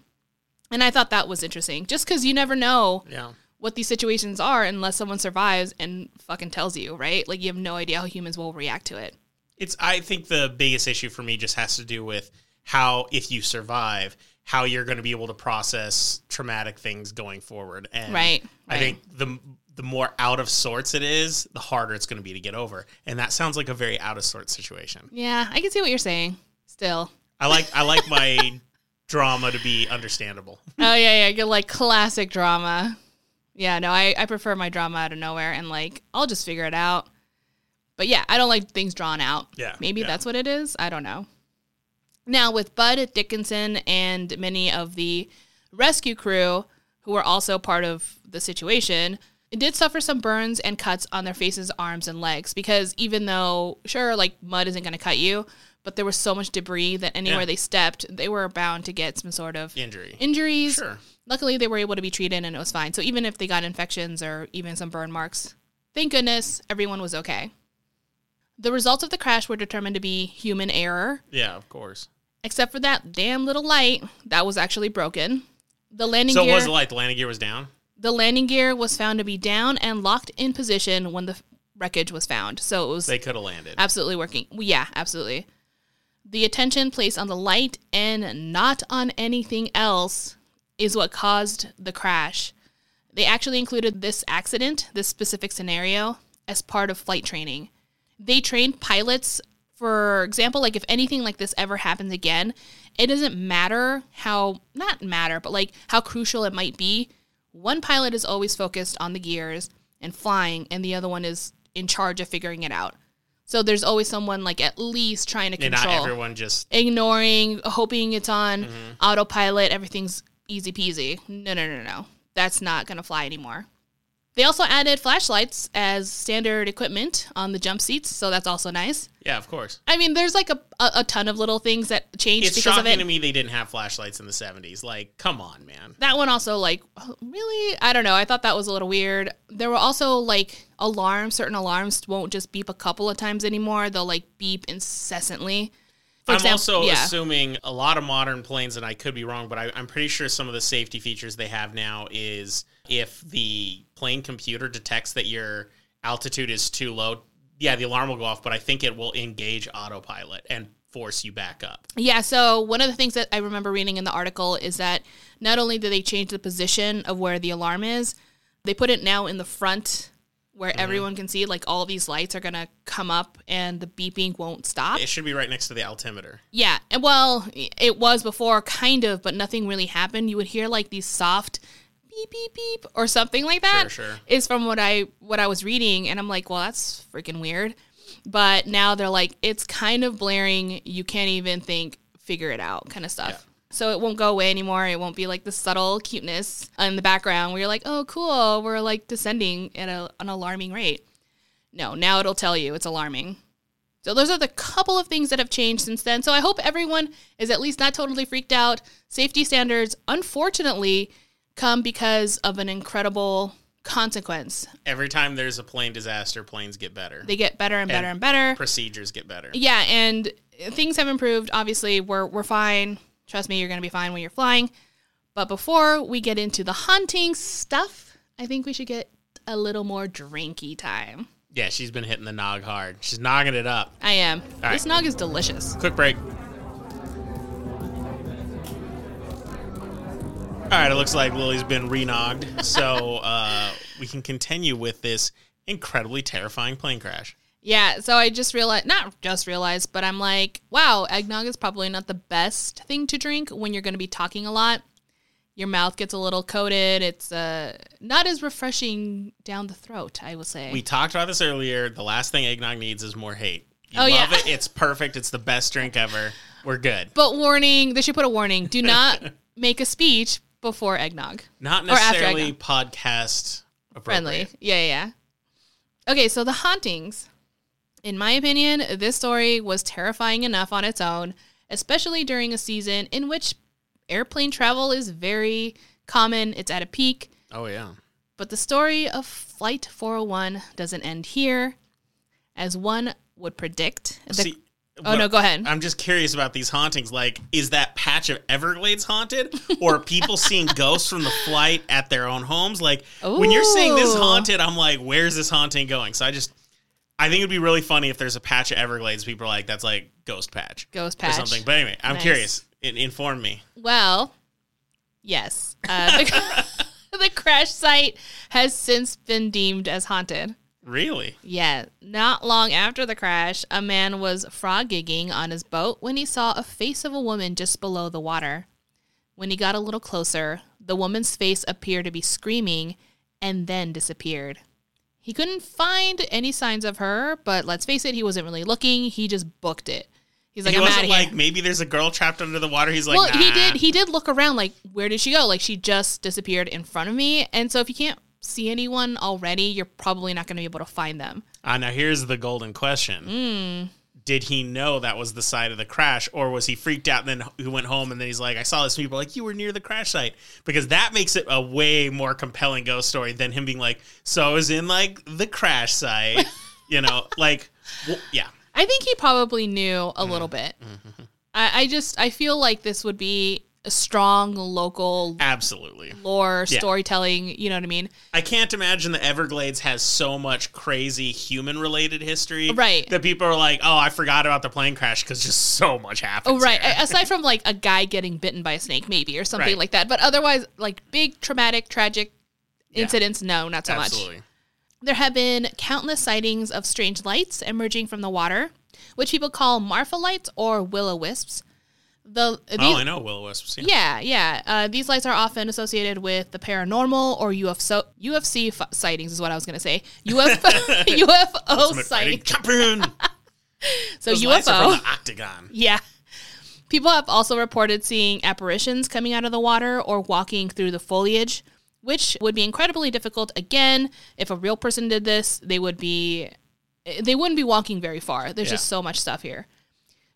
S2: And I thought that was interesting just because you never know
S1: yeah
S2: what these situations are unless someone survives and fucking tells you, right? Like you have no idea how humans will react to it.
S1: It's I think the biggest issue for me just has to do with how if you survive, how you're going to be able to process traumatic things going forward. And
S2: Right,
S1: I think the the more out of sorts it is, the harder it's going to be to get over. And that sounds like a very out of sorts situation.
S2: Yeah, I can see what you're saying. Still.
S1: I like I like my drama to be understandable.
S2: Oh yeah, yeah, you're like classic drama. Yeah, no, I, I prefer my drama out of nowhere and like I'll just figure it out. But yeah, I don't like things drawn out.
S1: Yeah,
S2: Maybe
S1: yeah.
S2: that's what it is. I don't know. Now with Bud Dickinson and many of the rescue crew who were also part of the situation, did suffer some burns and cuts on their faces, arms, and legs because even though sure, like mud isn't gonna cut you, but there was so much debris that anywhere
S1: Yeah.
S2: they stepped, they were bound to get some sort of
S1: Injury.
S2: injuries.
S1: Sure.
S2: Luckily, they were able to be treated and it was fine. So even if they got infections or even some burn marks, thank goodness everyone was okay. The results of the crash were determined to be human error,
S1: Yeah, of course.
S2: Except for that damn little light that was actually broken. The landing
S1: So
S2: gear,
S1: was like the landing gear was down.
S2: the landing gear was found to be down and locked in position when the wreckage was found. So it was
S1: They could have landed.
S2: absolutely working. Yeah, absolutely. The attention placed on the light and not on anything else is what caused the crash. They actually included this accident, this specific scenario, as part of flight training. They trained pilots, for example, like if anything like this ever happens again, it doesn't matter how, not matter, but like how crucial it might be. One pilot is always focused on the gears and flying, and the other one is in charge of figuring it out. So there's always someone like at least trying to control.
S1: and not everyone just
S2: ignoring, hoping it's on
S1: Mm-hmm.
S2: autopilot, everything's easy peasy. No, no, no, no. That's not going to fly anymore. They also added flashlights as standard equipment on the jump seats, so that's also nice.
S1: Yeah, of course.
S2: I mean, there's like a, a, a ton of little things that changed
S1: It's
S2: because of
S1: shocking
S2: it.
S1: to me they didn't have flashlights in the 70s. Like, come on, man.
S2: That one also, like, oh, really? I don't know. I thought that was a little weird. There were also, like, alarms. Certain alarms won't just beep a couple of times anymore, they'll, like, beep incessantly. For
S1: I'm
S2: example-
S1: also
S2: yeah.
S1: assuming a lot of modern planes, and I could be wrong, but I, I'm pretty sure some of the safety features they have now is if the plane computer detects that you're altitude is too low, yeah, the alarm will go off, but I think it will engage autopilot and force you back up.
S2: Yeah, so one of the things that I remember reading in the article is that not only do they change the position of where the alarm is, they put it now in the front where mm-hmm. everyone can see like all these lights are going to come up and the beeping won't stop.
S1: It should be right next to the altimeter.
S2: Yeah, and well, it was before kind of, but nothing really happened. You would hear like these soft beep beep beep or something like that.
S1: Sure, sure.
S2: Is from what I what I was reading and I'm like, well, that's freaking weird. But now they're like it's kind of blaring, you can't even think figure it out kind of stuff.
S1: Yeah.
S2: So it won't go away anymore. It won't be like the subtle cuteness in the background where you're like, "Oh, cool, we're like descending at a, an alarming rate." No, now it'll tell you it's alarming. So those are the couple of things that have changed since then. So I hope everyone is at least not totally freaked out. Safety standards, unfortunately, come because of an incredible consequence.
S1: Every time there's a plane disaster, planes get better.
S2: They get better and better and, better.
S1: Procedures get better.
S2: Yeah, and things have improved. Obviously, we're we're fine. Trust me, you're going to be fine when you're flying. But before we get into the haunting stuff, I think we should get a little more drinky time.
S1: Yeah, she's been hitting the nog hard. She's nogging it up.
S2: I am.
S1: right.
S2: This nog is delicious.
S1: Quick break. All right, it looks like Lily's been renogged, so uh, we can continue with this incredibly terrifying plane crash.
S2: Yeah, so I just realized, not just realized, but I'm like, wow, eggnog is probably not the best thing to drink when you're going to be talking a lot. Your mouth gets a little coated. It's uh, not as refreshing down the throat, I will say.
S1: We talked about this earlier. The last thing eggnog needs is more hate. You
S2: Oh,
S1: love
S2: yeah.
S1: it. It's perfect. It's the best drink ever. We're good.
S2: but warning, they should put a warning. Do not make a speech before eggnog.
S1: Not necessarily
S2: eggnog.
S1: podcast
S2: friendly. Yeah, yeah. yeah. Okay, so the hauntings. In my opinion, this story was terrifying enough on its own, especially during a season in which airplane travel is very common. It's at a peak.
S1: Oh yeah.
S2: But the story of Flight 401 doesn't end here. As one would predict. The-
S1: See,
S2: oh, no, go ahead.
S1: I'm just curious about these hauntings. Like, is that patch of Everglades haunted, or are people seeing ghosts from the flight at their own homes? Like, when you're saying this haunted, I'm like, where's this haunting going? So I just, I think it'd be really funny if there's a patch of Everglades. People are like, that's like ghost patch,
S2: Ghost patch, or
S1: something. But anyway, I'm
S2: Nice.
S1: curious. In, inform me.
S2: Well, yes. Uh, the, the crash site has since been deemed as haunted.
S1: Really?
S2: Yeah, not long after the crash, a man was frog gigging on his boat when he saw a face of a woman just below the water. When he got a little closer, the woman's face appeared to be screaming and then disappeared. He couldn't find any signs of her, but let's face it, he wasn't really looking. He just booked it. He's like,
S1: he
S2: I'm out
S1: wasn't like,
S2: here.
S1: maybe there's a girl trapped under the water. He's like,
S2: well, he did. He did look around, like, where did she go? Like, she just disappeared in front of me. And so, if you can't see anyone already, you're probably not going to be able to find them.
S1: Ah, now here's the golden question.
S2: Hmm.
S1: Did he know that was the site of the crash, or was he freaked out and then he went home and then he's like, I saw this people like you were near the crash site because that makes it a way more compelling ghost story than him being like, so I was in like the crash site, you know, like, well, yeah,
S2: I think he probably knew
S1: Mm-hmm.
S2: a little bit. I, I just I feel like this would be strong local
S1: absolutely.
S2: lore
S1: Yeah.
S2: storytelling. You know what I mean?
S1: I can't imagine the Everglades has so much crazy human related history,
S2: Right.
S1: That people are like, oh, I forgot about the plane crash because just so much happened
S2: Oh, right.
S1: here."
S2: Aside from like a guy getting bitten by a snake, maybe or something
S1: Right.
S2: like that. But otherwise, like big traumatic, tragic
S1: Yeah.
S2: incidents, no, not so much. There have been countless sightings of strange lights emerging from the water, which people call Marfa lights or will o wisps. The these,
S1: Oh, I know will wisps. Yeah.
S2: Yeah, yeah. Uh, these lights are often associated with the paranormal or UFO, UFC f- sightings, is what I was going to say. UFO, UFO sightings.
S1: champion.
S2: So
S1: Those
S2: UFO.
S1: from the octagon.
S2: Yeah. People have also reported seeing apparitions coming out of the water or walking through the foliage, which would be incredibly difficult. Again, if a real person did this, they would be they wouldn't be walking very far. There's
S1: Yeah.
S2: just so much stuff here.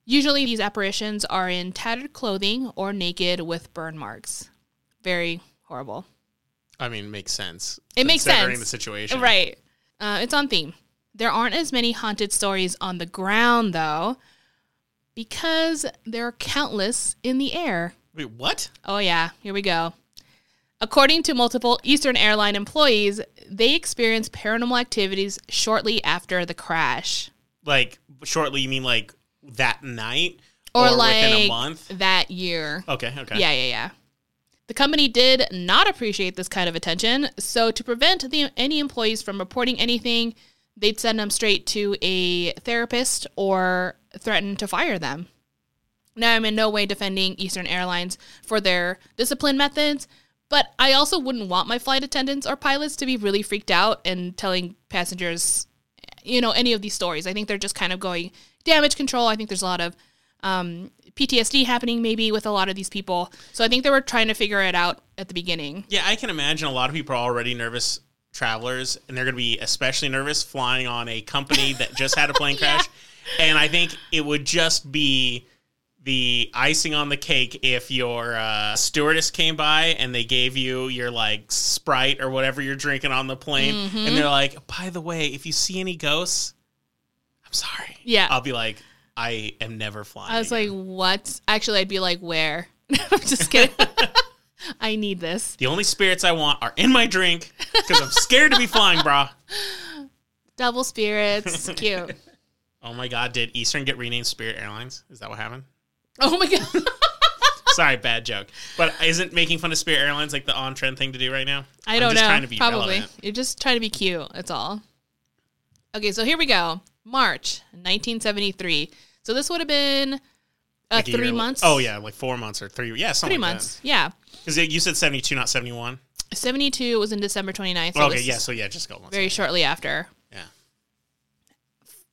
S2: Usually these apparitions are in tattered clothing or naked with burn marks. Very horrible.
S1: I mean, makes sense.
S2: It makes sense.
S1: the situation.
S2: Right. Uh, it's on theme. There aren't as many haunted stories on the ground, though, because there are countless in the air.
S1: Wait, what?
S2: Oh, yeah. Here we go. According to multiple Eastern Airline employees, they experienced paranormal activities shortly after the crash.
S1: Like shortly, you mean like that night
S2: Or, like
S1: within a month?
S2: that year.
S1: Okay, okay.
S2: Yeah, yeah, yeah. The company did not appreciate this kind of attention, so to prevent the, any employees from reporting anything, they'd send them straight to a therapist or threaten to fire them. Now, I'm in no way defending Eastern Airlines for their discipline methods, but I also wouldn't want my flight attendants or pilots to be really freaked out and telling passengers, you know, any of these stories. I think they're just kind of going damage control. I think there's a lot of um, PTSD happening maybe with a lot of these people. So I think they were trying to figure it out at the beginning.
S1: Yeah, I can imagine a lot of people are already nervous travelers, and they're going to be especially nervous flying on a company that just had a plane
S2: Yeah.
S1: crash. And I think it would just be the icing on the cake if your uh, stewardess came by and they gave you your like Sprite or whatever you're drinking on the plane,
S2: Mm-hmm.
S1: and they're like, "By the way, if you see any ghosts, I'm sorry."
S2: Yeah.
S1: I'll be like, "I am never flying."
S2: I was
S1: again."
S2: like, what? Actually, I'd be like, where? I'm just kidding. I need this.
S1: "The only spirits I want are in my drink because I'm scared to be flying, brah."
S2: Double spirits. Cute.
S1: Oh my god, did Eastern get renamed Spirit Airlines? Is that what happened?
S2: Oh my God.
S1: Sorry, bad joke. But isn't making fun of Spirit Airlines like the on trend thing to do right now?
S2: I don't
S1: just
S2: know.
S1: Trying to be
S2: Probably.
S1: relevant.
S2: You're just trying to be cute. That's all. Okay, so here we go. March 1973. So this would have been uh,
S1: Like a
S2: three months.
S1: Oh yeah, like four months or three. Yeah, something
S2: Three
S1: like
S2: months. Yeah.
S1: Because you said seventy two, not seventy one.
S2: 72 was in December 29th. So
S1: okay, yeah. So yeah, just go.
S2: Very shortly after.
S1: Yeah.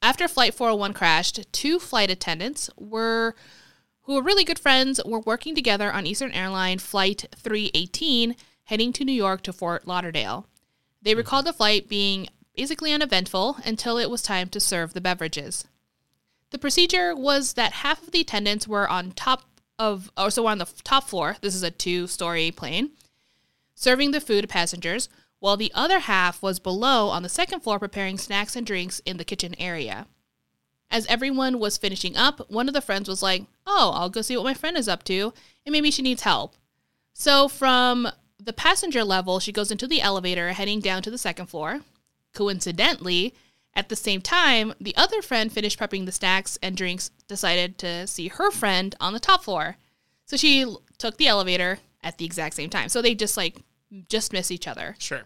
S2: After Flight 401 crashed, two flight attendants were who were really good friends were working together on Eastern Airline Flight 318 heading to New York to Fort Lauderdale. They recalled the flight being basically uneventful until it was time to serve the beverages. The procedure was that half of the attendants were on top of, or so on the top floor. This is a two-story plane, serving the food to passengers, while the other half was below on the second floor preparing snacks and drinks in the kitchen area. As everyone was finishing up, one of the friends was like, Oh, I'll go see what my friend is up to, and maybe she needs help. So from the passenger level, she goes into the elevator heading down to the second floor. Coincidentally, at the same time, the other friend finished prepping the snacks and drinks, decided to see her friend on the top floor. So she took the elevator at the exact same time. So they just like just miss each other.
S1: Sure.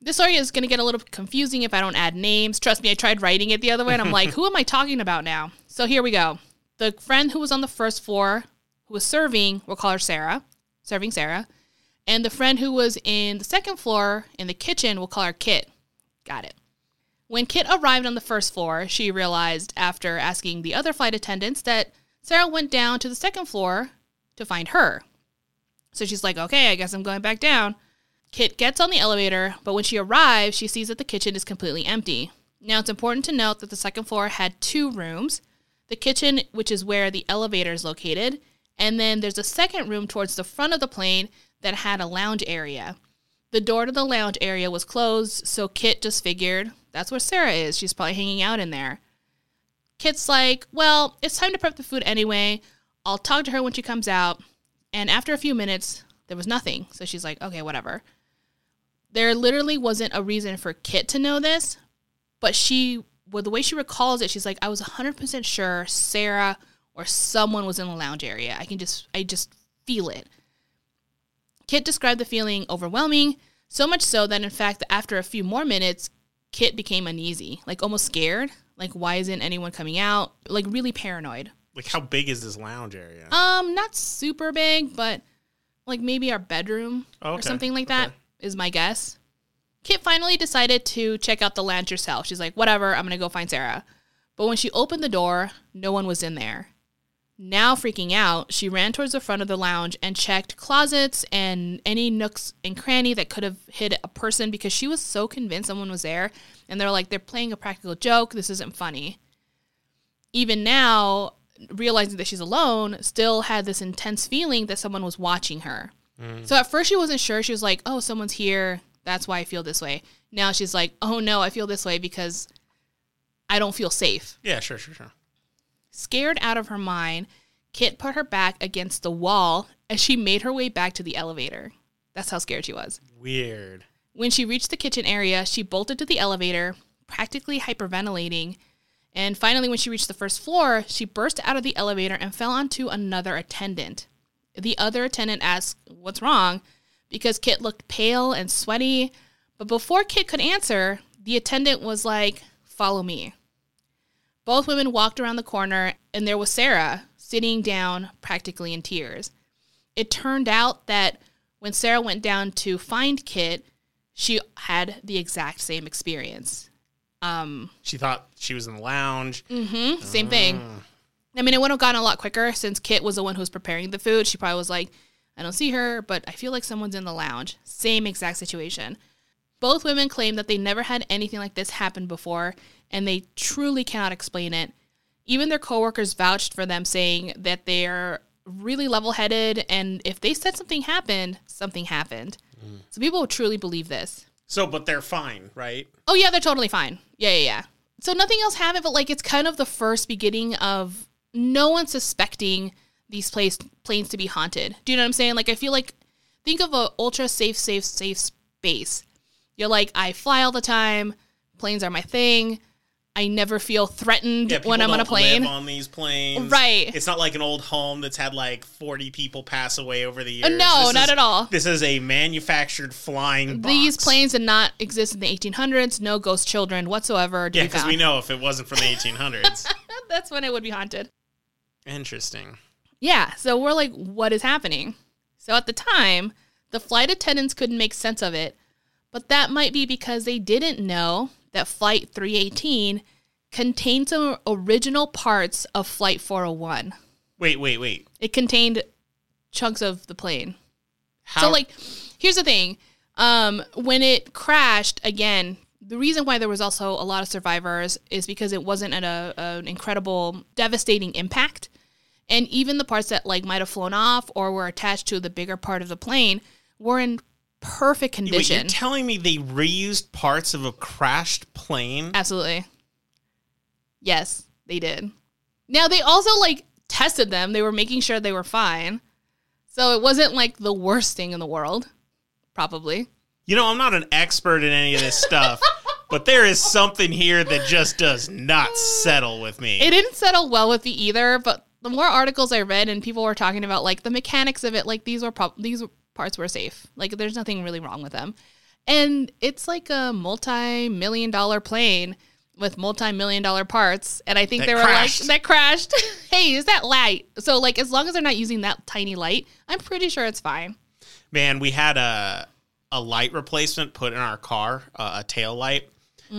S2: This story is going to get a little confusing if I don't add names. Trust me, I tried writing it the other way and I'm like, who am I talking about now? So here we go. The friend who was on the first floor who was serving, we'll call her Sarah, serving Sarah. And the friend who was in the second floor in the kitchen, we'll call her Kit. Got it. When Kit arrived on the first floor, she realized after asking the other flight attendants that Sarah went down to the second floor to find her. So she's like, okay, I guess I'm going back down. Kit gets on the elevator, but when she arrives, she sees that the kitchen is completely empty. Now, it's important to note that the second floor had two rooms the kitchen, which is where the elevator is located, and then there's a second room towards the front of the plane that had a lounge area. The door to the lounge area was closed, so Kit just figured that's where Sarah is. She's probably hanging out in there. Kit's like, well, it's time to prep the food anyway. I'll talk to her when she comes out. And after a few minutes, there was nothing. So she's like, okay, whatever. There literally wasn't a reason for Kit to know this, but she, well, the way she recalls it, she's like, I was 100% sure Sarah or someone was in the lounge area. I can just, I just feel it. Kit described the feeling overwhelming, so much so that in fact, after a few more minutes, Kit became uneasy, like almost scared. Like, why isn't anyone coming out? Like, really paranoid.
S1: Like, how big is this lounge area?
S2: Um, not super big, but like maybe our bedroom
S1: Oh,
S2: or something like that
S1: Okay.
S2: is my guess. Kit finally decided to check out the lounge herself. She's like, whatever, I'm gonna go find Sarah. But when she opened the door, no one was in there. Now freaking out, she ran towards the front of the lounge and checked closets and any nooks and cranny that could have hid a person because she was so convinced someone was there. And they're like, they're playing a practical joke. This isn't funny. Even now, realizing that she's alone, still had this intense feeling that someone was watching her. Mm. So at first she wasn't sure. She was like, "Oh, someone's here. That's why I feel this way." Now she's like, "Oh no, I feel this way because I don't feel safe."
S1: yeah, sure, sure, sure.
S2: Scared out of her mind, Kit put her back against the wall as she made her way back to the elevator. That's how scared she was.
S1: Weird.
S2: When she reached the kitchen area, she bolted to the elevator, practically hyperventilating. And finally, when she reached the first floor, she burst out of the elevator and fell onto another attendant. The other attendant asked, What's wrong? Because Kit looked pale and sweaty. But before Kit could answer, the attendant was like, Follow me. Both women walked around the corner, and there was Sarah sitting down, practically in tears. It turned out that when Sarah went down to find Kit, she had the exact same experience. Um,
S1: She thought she was in the lounge.
S2: Mm-hmm, same thing. I mean, it would have gone a lot quicker since Kit was the one who was preparing the food. She probably was like, I don't see her, but I feel like someone's in the lounge. Same exact situation. Both women claim that they never had anything like this happen before, and they truly cannot explain it. Even their coworkers vouched for them, saying that they're really level headed, and if they said something happened, something happened. So people truly believe this.
S1: So, but they're fine, right?
S2: Oh yeah, they're totally fine. Yeah, yeah, yeah. So nothing else happened, but like it's kind of the first beginning of no one suspecting these place, planes to be haunted. Do you know what I'm saying? Like I feel like think of a ultra safe, safe, safe space. You're like, I fly all the time. Planes are my thing. I never feel threatened
S1: Yeah,
S2: when I'm on a plane.
S1: live on these planes,
S2: Right.
S1: It's not like an old home that's had like forty people pass away over the years.
S2: Uh, no,
S1: This
S2: not
S1: is-
S2: at all.
S1: This is a manufactured flying.
S2: These
S1: box.
S2: planes did not exist in the 1800s. No ghost children whatsoever.
S1: Yeah, because we know if it wasn't from the 1800s.
S2: That's when it would be haunted.
S1: Interesting.
S2: Yeah, so we're like, what is happening? So at the time, the flight attendants couldn't make sense of it, but that might be because they didn't know that Flight 318 contained some original parts of Flight 401.
S1: Wait, wait, wait.
S2: It contained chunks of the plane.
S1: How?
S2: So like here's the thing. Um when it crashed again, the reason why there was also a lot of survivors is because it wasn't at a, an incredible devastating impact. And even the parts that like might have flown off or were attached to the bigger part of the plane were in perfect
S1: Wait,
S2: condition.
S1: you're telling me they reused parts of a crashed plane?
S2: Absolutely. Yes, they did. Now they also like tested them. They were making sure they were fine. So it wasn't like the worst thing in the world. Probably.
S1: You know, I'm not an expert in any of this stuff, but there is something here that just does not settle with me.
S2: It didn't settle well with me either, but the more articles I read and people were talking about like the mechanics of it, like these were prob- these parts were safe. Like there's nothing really wrong with them. And it's like a multi-million dollar plane with multi-million dollar parts and I think
S1: That
S2: they were
S1: crashed.
S2: like that crashed. hey, is that light? So like as long as they're not using that tiny light, I'm pretty sure it's fine.
S1: Man, we had a a light replacement put in our car, uh, a tail light,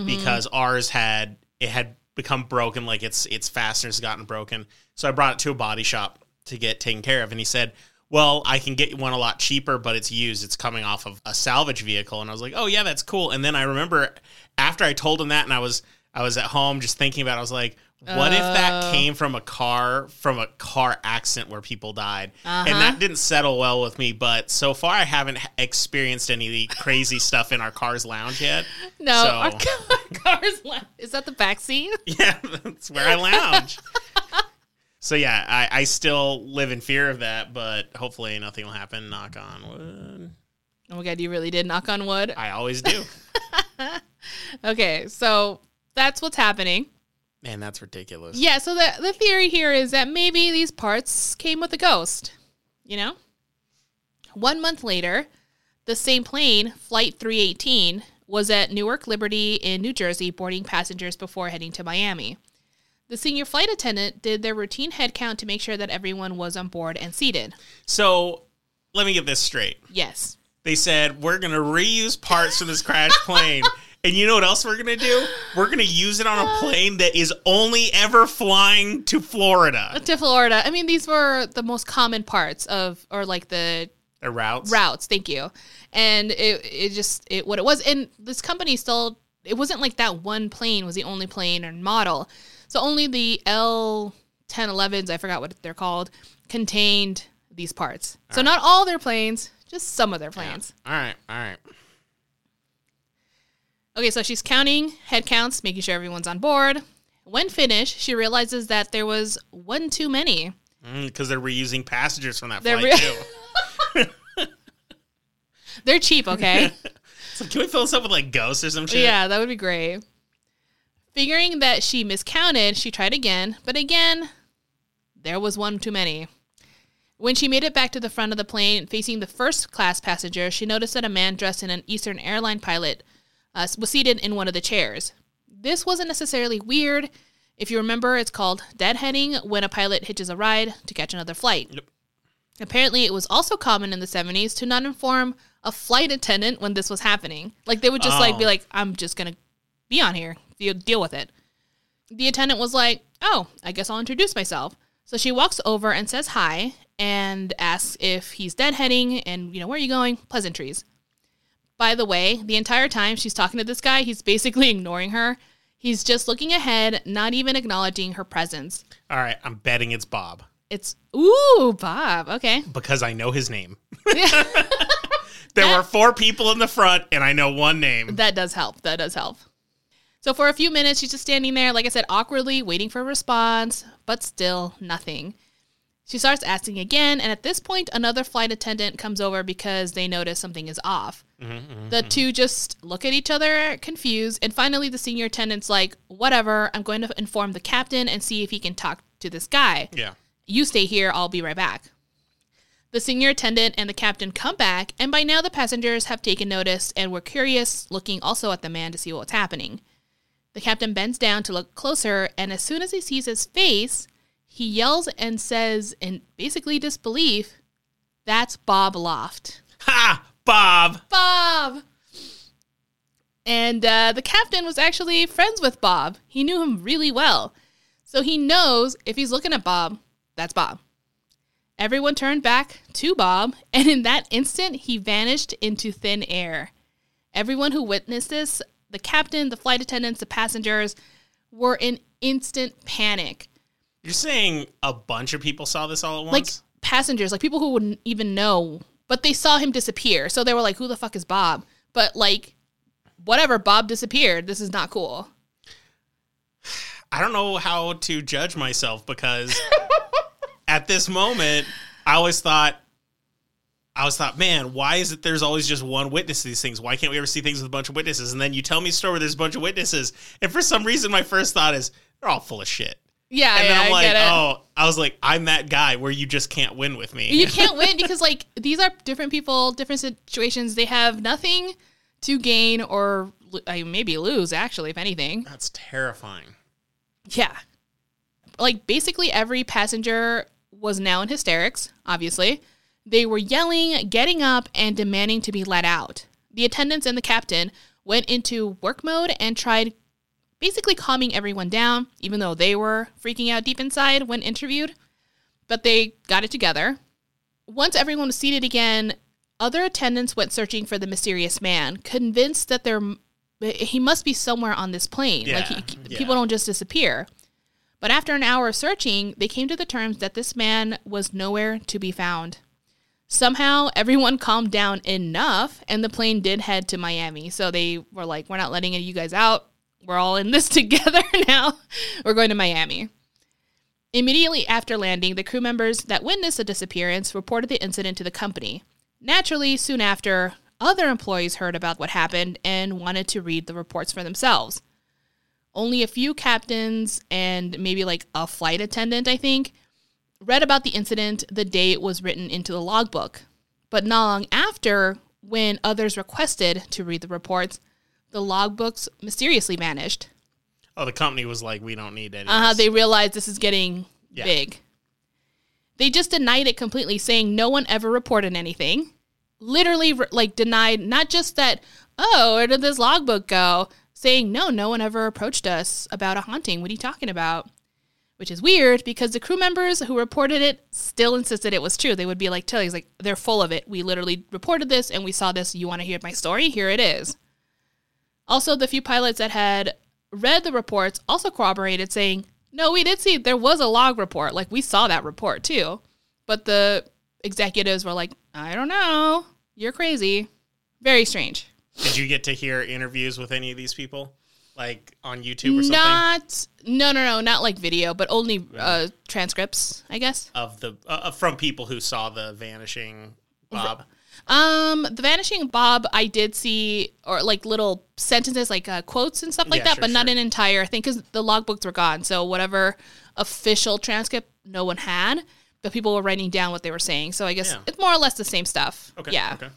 S1: because ours had it had become broken, like its its fasteners gotten broken. So I brought it to a body shop to get taken care of, and he said, "Well, I can get one a lot cheaper, but it's used. It's coming off of a salvage vehicle." And I was like, "Oh yeah, that's cool." And then I remember after I told him that, and I was I was at home just thinking about, it, I was like. What if that
S2: Oh.
S1: came from a car from a car accident where people died, and
S2: Uh-huh.
S1: that didn't settle well with me. But so far, I haven't experienced any of the crazy stuff in our car's lounge yet.
S2: No,
S1: So-
S2: our car- car's left. Is that the back seat?
S1: Yeah, that's where I lounge. so yeah, I, I still live in fear of that, but hopefully nothing will happen. Knock on wood.
S2: Oh my god, you really did knock on wood.
S1: I always do.
S2: Okay, so that's what's happening.
S1: Man, that's ridiculous.
S2: Yeah, so the the theory here is that maybe these parts came with a ghost. You know? One month later, the same plane, Flight 318, was at Newark Liberty in New Jersey boarding passengers before heading to Miami. The senior flight attendant did their routine head count to make sure that everyone was on board and seated.
S1: So let me get this straight.
S2: Yes.
S1: They said we're gonna reuse parts from this crashed plane. And you know what else we're gonna do? We're gonna use it on a uh, plane that is only ever flying to Florida.
S2: To Florida. I mean, these were the most common parts of, or like the
S1: The routes.
S2: routes. Thank you. And it it just it what it was. And this company still it wasn't like that one plane was the only plane and model. So only the L 1011s, I forgot what they're called, contained these parts. So not all their planes, just some of their planes.
S1: All right, all right.
S2: Okay, so she's counting head counts, making sure everyone's on board. When finished, she realizes that there was one too many.
S1: Mm, because they're reusing passengers from that
S2: They're
S1: flight
S2: re-
S1: too.
S2: They're cheap, okay?
S1: So can we fill this up with like ghosts or some shit?
S2: yeah, that would be great. Figuring that she miscounted, she tried again, but again, there was one too many. When she made it back to the front of the plane, facing the first class passenger, she noticed that a man dressed in an Eastern airline pilot uh, was seated in one of the chairs. This wasn't necessarily weird. If you remember, it's called deadheading when a pilot hitches a ride to catch another flight.
S1: Yep.
S2: Apparently, it was also common in the 70s to not inform a flight attendant when this was happening. Like, they would just like be
S1: Oh.
S2: like, I'm just going to be on here. Deal with it. The attendant was like, Oh, I guess I'll introduce myself. So she walks over and says hi and asks if he's deadheading and, you know, where are you going? Pleasantries. By the way, the entire time she's talking to this guy, he's basically ignoring her. He's just looking ahead, not even acknowledging her presence.
S1: All right, I'm betting it's Bob
S2: It's, ooh, Bob. Okay.
S1: because I know his name. there were four people in the front, and I know one name.
S2: That does help. That does help. So for a few minutes, she's just standing there, like I said, awkwardly waiting for a response, but still nothing. She starts asking again, and at this point, another flight attendant comes over because they notice something is off. Mm-hmm, mm-hmm, mm-hmm. the two just look at each other, confused, and finally, the senior attendant's like, Whatever, I'm going to inform the captain and see if he can talk to this guy.
S1: Yeah.
S2: You stay here, I'll be right back. The senior attendant and the captain come back, and by now the passengers have taken notice and were curious, looking also at the man to see what's happening. The captain bends down to look closer, and as soon as he sees his face, he yells and says, in basically disbelief, That's Bob Loft.
S1: Ha! Bob!
S2: Bob! And uh, the captain was actually friends with Bob. He knew him really well. So he knows if he's looking at Bob, that's Bob. Everyone turned back to Bob, and in that instant, he vanished into thin air. Everyone who witnessed this the captain, the flight attendants, the passengers were in instant panic.
S1: You're saying a bunch of people saw this all at
S2: Like
S1: once?
S2: passengers, like people who wouldn't even know, but they saw him disappear. So they were like, who the fuck is Bob? But like, whatever, Bob disappeared. This is not cool.
S1: I don't know how to judge myself because at this moment, I always thought, I was thought, man, why is it there's always just one witness to these things? Why can't we ever see things with a bunch of witnesses? And then you tell me a story where there's a bunch of witnesses, and for some reason, my first thought is they're all full of shit.
S2: Yeah,
S1: And
S2: yeah,
S1: then I'm like, oh, I was like, I'm that guy where you just can't win with me.
S2: You can't win because like these are different people, different situations. They have nothing to gain or I mean, maybe lose. Actually, if anything,
S1: That's terrifying.
S2: yeah. Like basically every passenger was now in hysterics. Obviously, they were yelling, getting up, and demanding to be let out. The attendants and the captain went into work mode and tried basically calming everyone down, even though they were freaking out deep inside when interviewed. But they got it together. Once everyone was seated again, other attendants went searching for the mysterious man, convinced that there he must be somewhere on this plane. like he,
S1: yeah.
S2: people don't just disappear. But after an hour of searching, they came to the terms that this man was nowhere to be found. Somehow, everyone calmed down enough, and the plane did head to Miami. So they were like, "We're not letting any of you guys out. We're all in this together now. We're going to Miami." Immediately after landing, the crew members that witnessed the disappearance reported the incident to the company. Naturally, soon after, other employees heard about what happened and wanted to read the reports for themselves. Only a few captains and maybe like a flight attendant, I think, read about the incident the day it was written into the logbook. But not long after, when others requested to read the reports, the logbooks mysteriously vanished.
S1: Oh, the company was like, we don't need any.
S2: Uh. They realized this is getting
S1: Yeah.
S2: big. They just denied it completely, saying no one ever reported anything. Literally, like denied not just that. Oh, where did this logbook go? Saying no, no one ever approached us about a haunting. What are you talking about? Which is weird because the crew members who reported it still insisted it was true. They would be like, Tilly's like, they're full of it. We literally reported this and we saw this. You want to hear my story? Here it is. Also, the few pilots that had read the reports also corroborated, saying, No, we did see there was a log report. Like, we saw that report too. But the executives were like, I don't know. You're crazy. Very strange.
S1: Did you get to hear interviews with any of these people, like on YouTube or something?
S2: Not, no, no, no, not like video, but only uh, transcripts, I guess.
S1: of the uh, from people who saw the vanishing Bob.
S2: Um, the Vanishing Bob, I did see, or like little sentences, like uh, quotes and stuff like
S1: Yeah,
S2: that,
S1: sure,
S2: but not
S1: sure.
S2: an entire thing because the logbooks were gone. So whatever official transcript no one had, but people were writing down what they were saying. So I guess
S1: Yeah.
S2: it's more or less the same stuff.
S1: Okay.
S2: Yeah.
S1: Okay.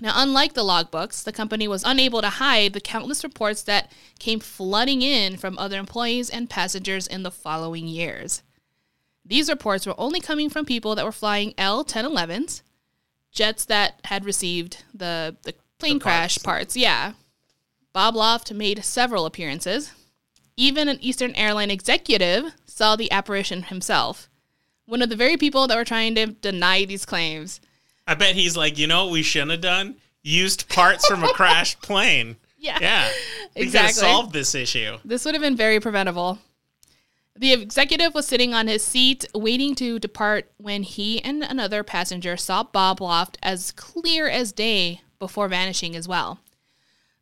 S2: Now, unlike the logbooks, the company was unable to hide the countless reports that came flooding in from other employees and passengers in the following years. These reports were only coming from people that were flying L 1011s, jets that had received the, the plane
S1: The
S2: crash
S1: parts.
S2: parts. Yeah. Bob Loft made several appearances. Even an Eastern Airline executive saw the apparition himself. One of the very people that were trying to deny these claims.
S1: I bet he's like, you know what we shouldn't have done? Used parts from a crashed plane.
S2: Yeah.
S1: Yeah. We could have
S2: Exactly.
S1: solved this issue.
S2: This would have been very preventable. The executive was sitting on his seat waiting to depart when he and another passenger saw Bob Loft as clear as day before vanishing as well.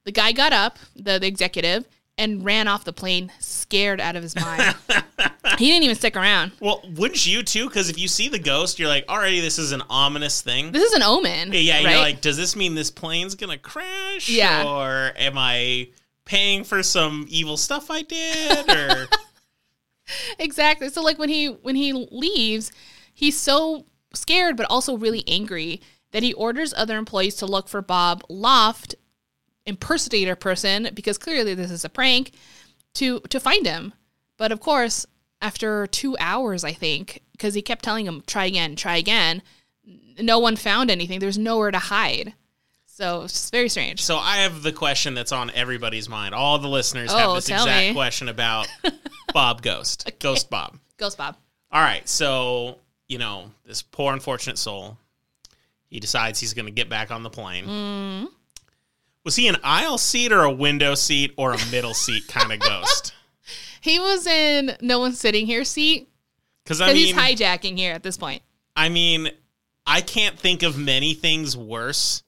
S2: The guy got up, the, the executive, and ran off the plane, scared out of his mind. he didn't even stick around.
S1: Well, wouldn't you too? Because if you see the ghost, you're like, already this is an ominous thing.
S2: This is an omen.
S1: Yeah, yeah,
S2: right?
S1: you're like, does this mean this plane's gonna crash?
S2: Yeah.
S1: Or am I paying for some evil stuff I did? Or
S2: exactly. So like when he when he leaves, he's so scared but also really angry that he orders other employees to look for Bob Loft, impersonator person, because clearly this is a prank, to to find him. But of course, after two hours, I think, because he kept telling him try again, try again, no one found anything. There's nowhere to hide. So it's very strange.
S1: so I have the question that's on everybody's mind. All the listeners
S2: Oh,
S1: have this exact
S2: me.
S1: question about Bob Ghost. Ghost Bob.
S2: Ghost Bob.
S1: All right, so you know this poor unfortunate soul. He decides he's going to get back on the plane.
S2: Mm.
S1: Was he an aisle seat or a window seat or a middle seat kind of ghost?
S2: He was in no one's sitting here seat
S1: Because I mean,
S2: he's hijacking here at this point.
S1: I mean, I can't think of many things worse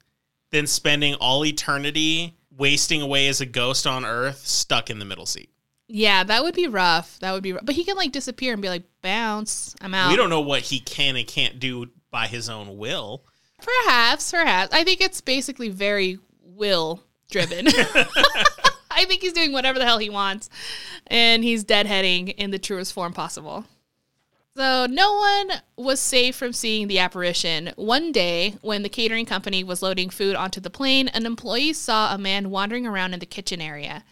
S1: than spending all eternity wasting away as a ghost on Earth, stuck in the middle seat.
S2: Yeah, that would be rough. That would be rough. But he can like disappear and be like, bounce, I'm out.
S1: We don't know what he can and can't do by his own will.
S2: Perhaps, perhaps. I think it's basically very will driven. I think he's doing whatever the hell he wants. And he's deadheading in the truest form possible. So no one was safe from seeing the apparition. One day, when the catering company was loading food onto the plane, an employee saw a man wandering around in the kitchen area.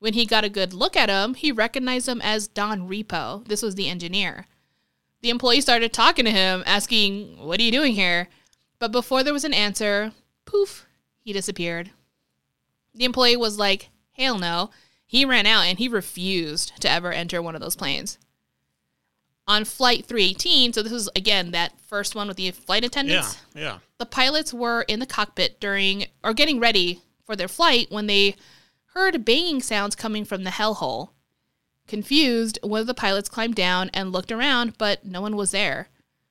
S2: When he got a good look at him, he recognized him as Don Repo. This was the engineer. The employee started talking to him, asking, What are you doing here? But before there was an answer, poof, he disappeared. The employee was like, Hell no. He ran out and he refused to ever enter one of those planes. On Flight 318, so this is again that first one with the flight
S1: Yeah,
S2: attendants,
S1: yeah.
S2: the pilots were in the cockpit during or getting ready for their flight when they heard banging sounds coming from the hellhole. Confused, one of the pilots climbed down and looked around, but no one was there.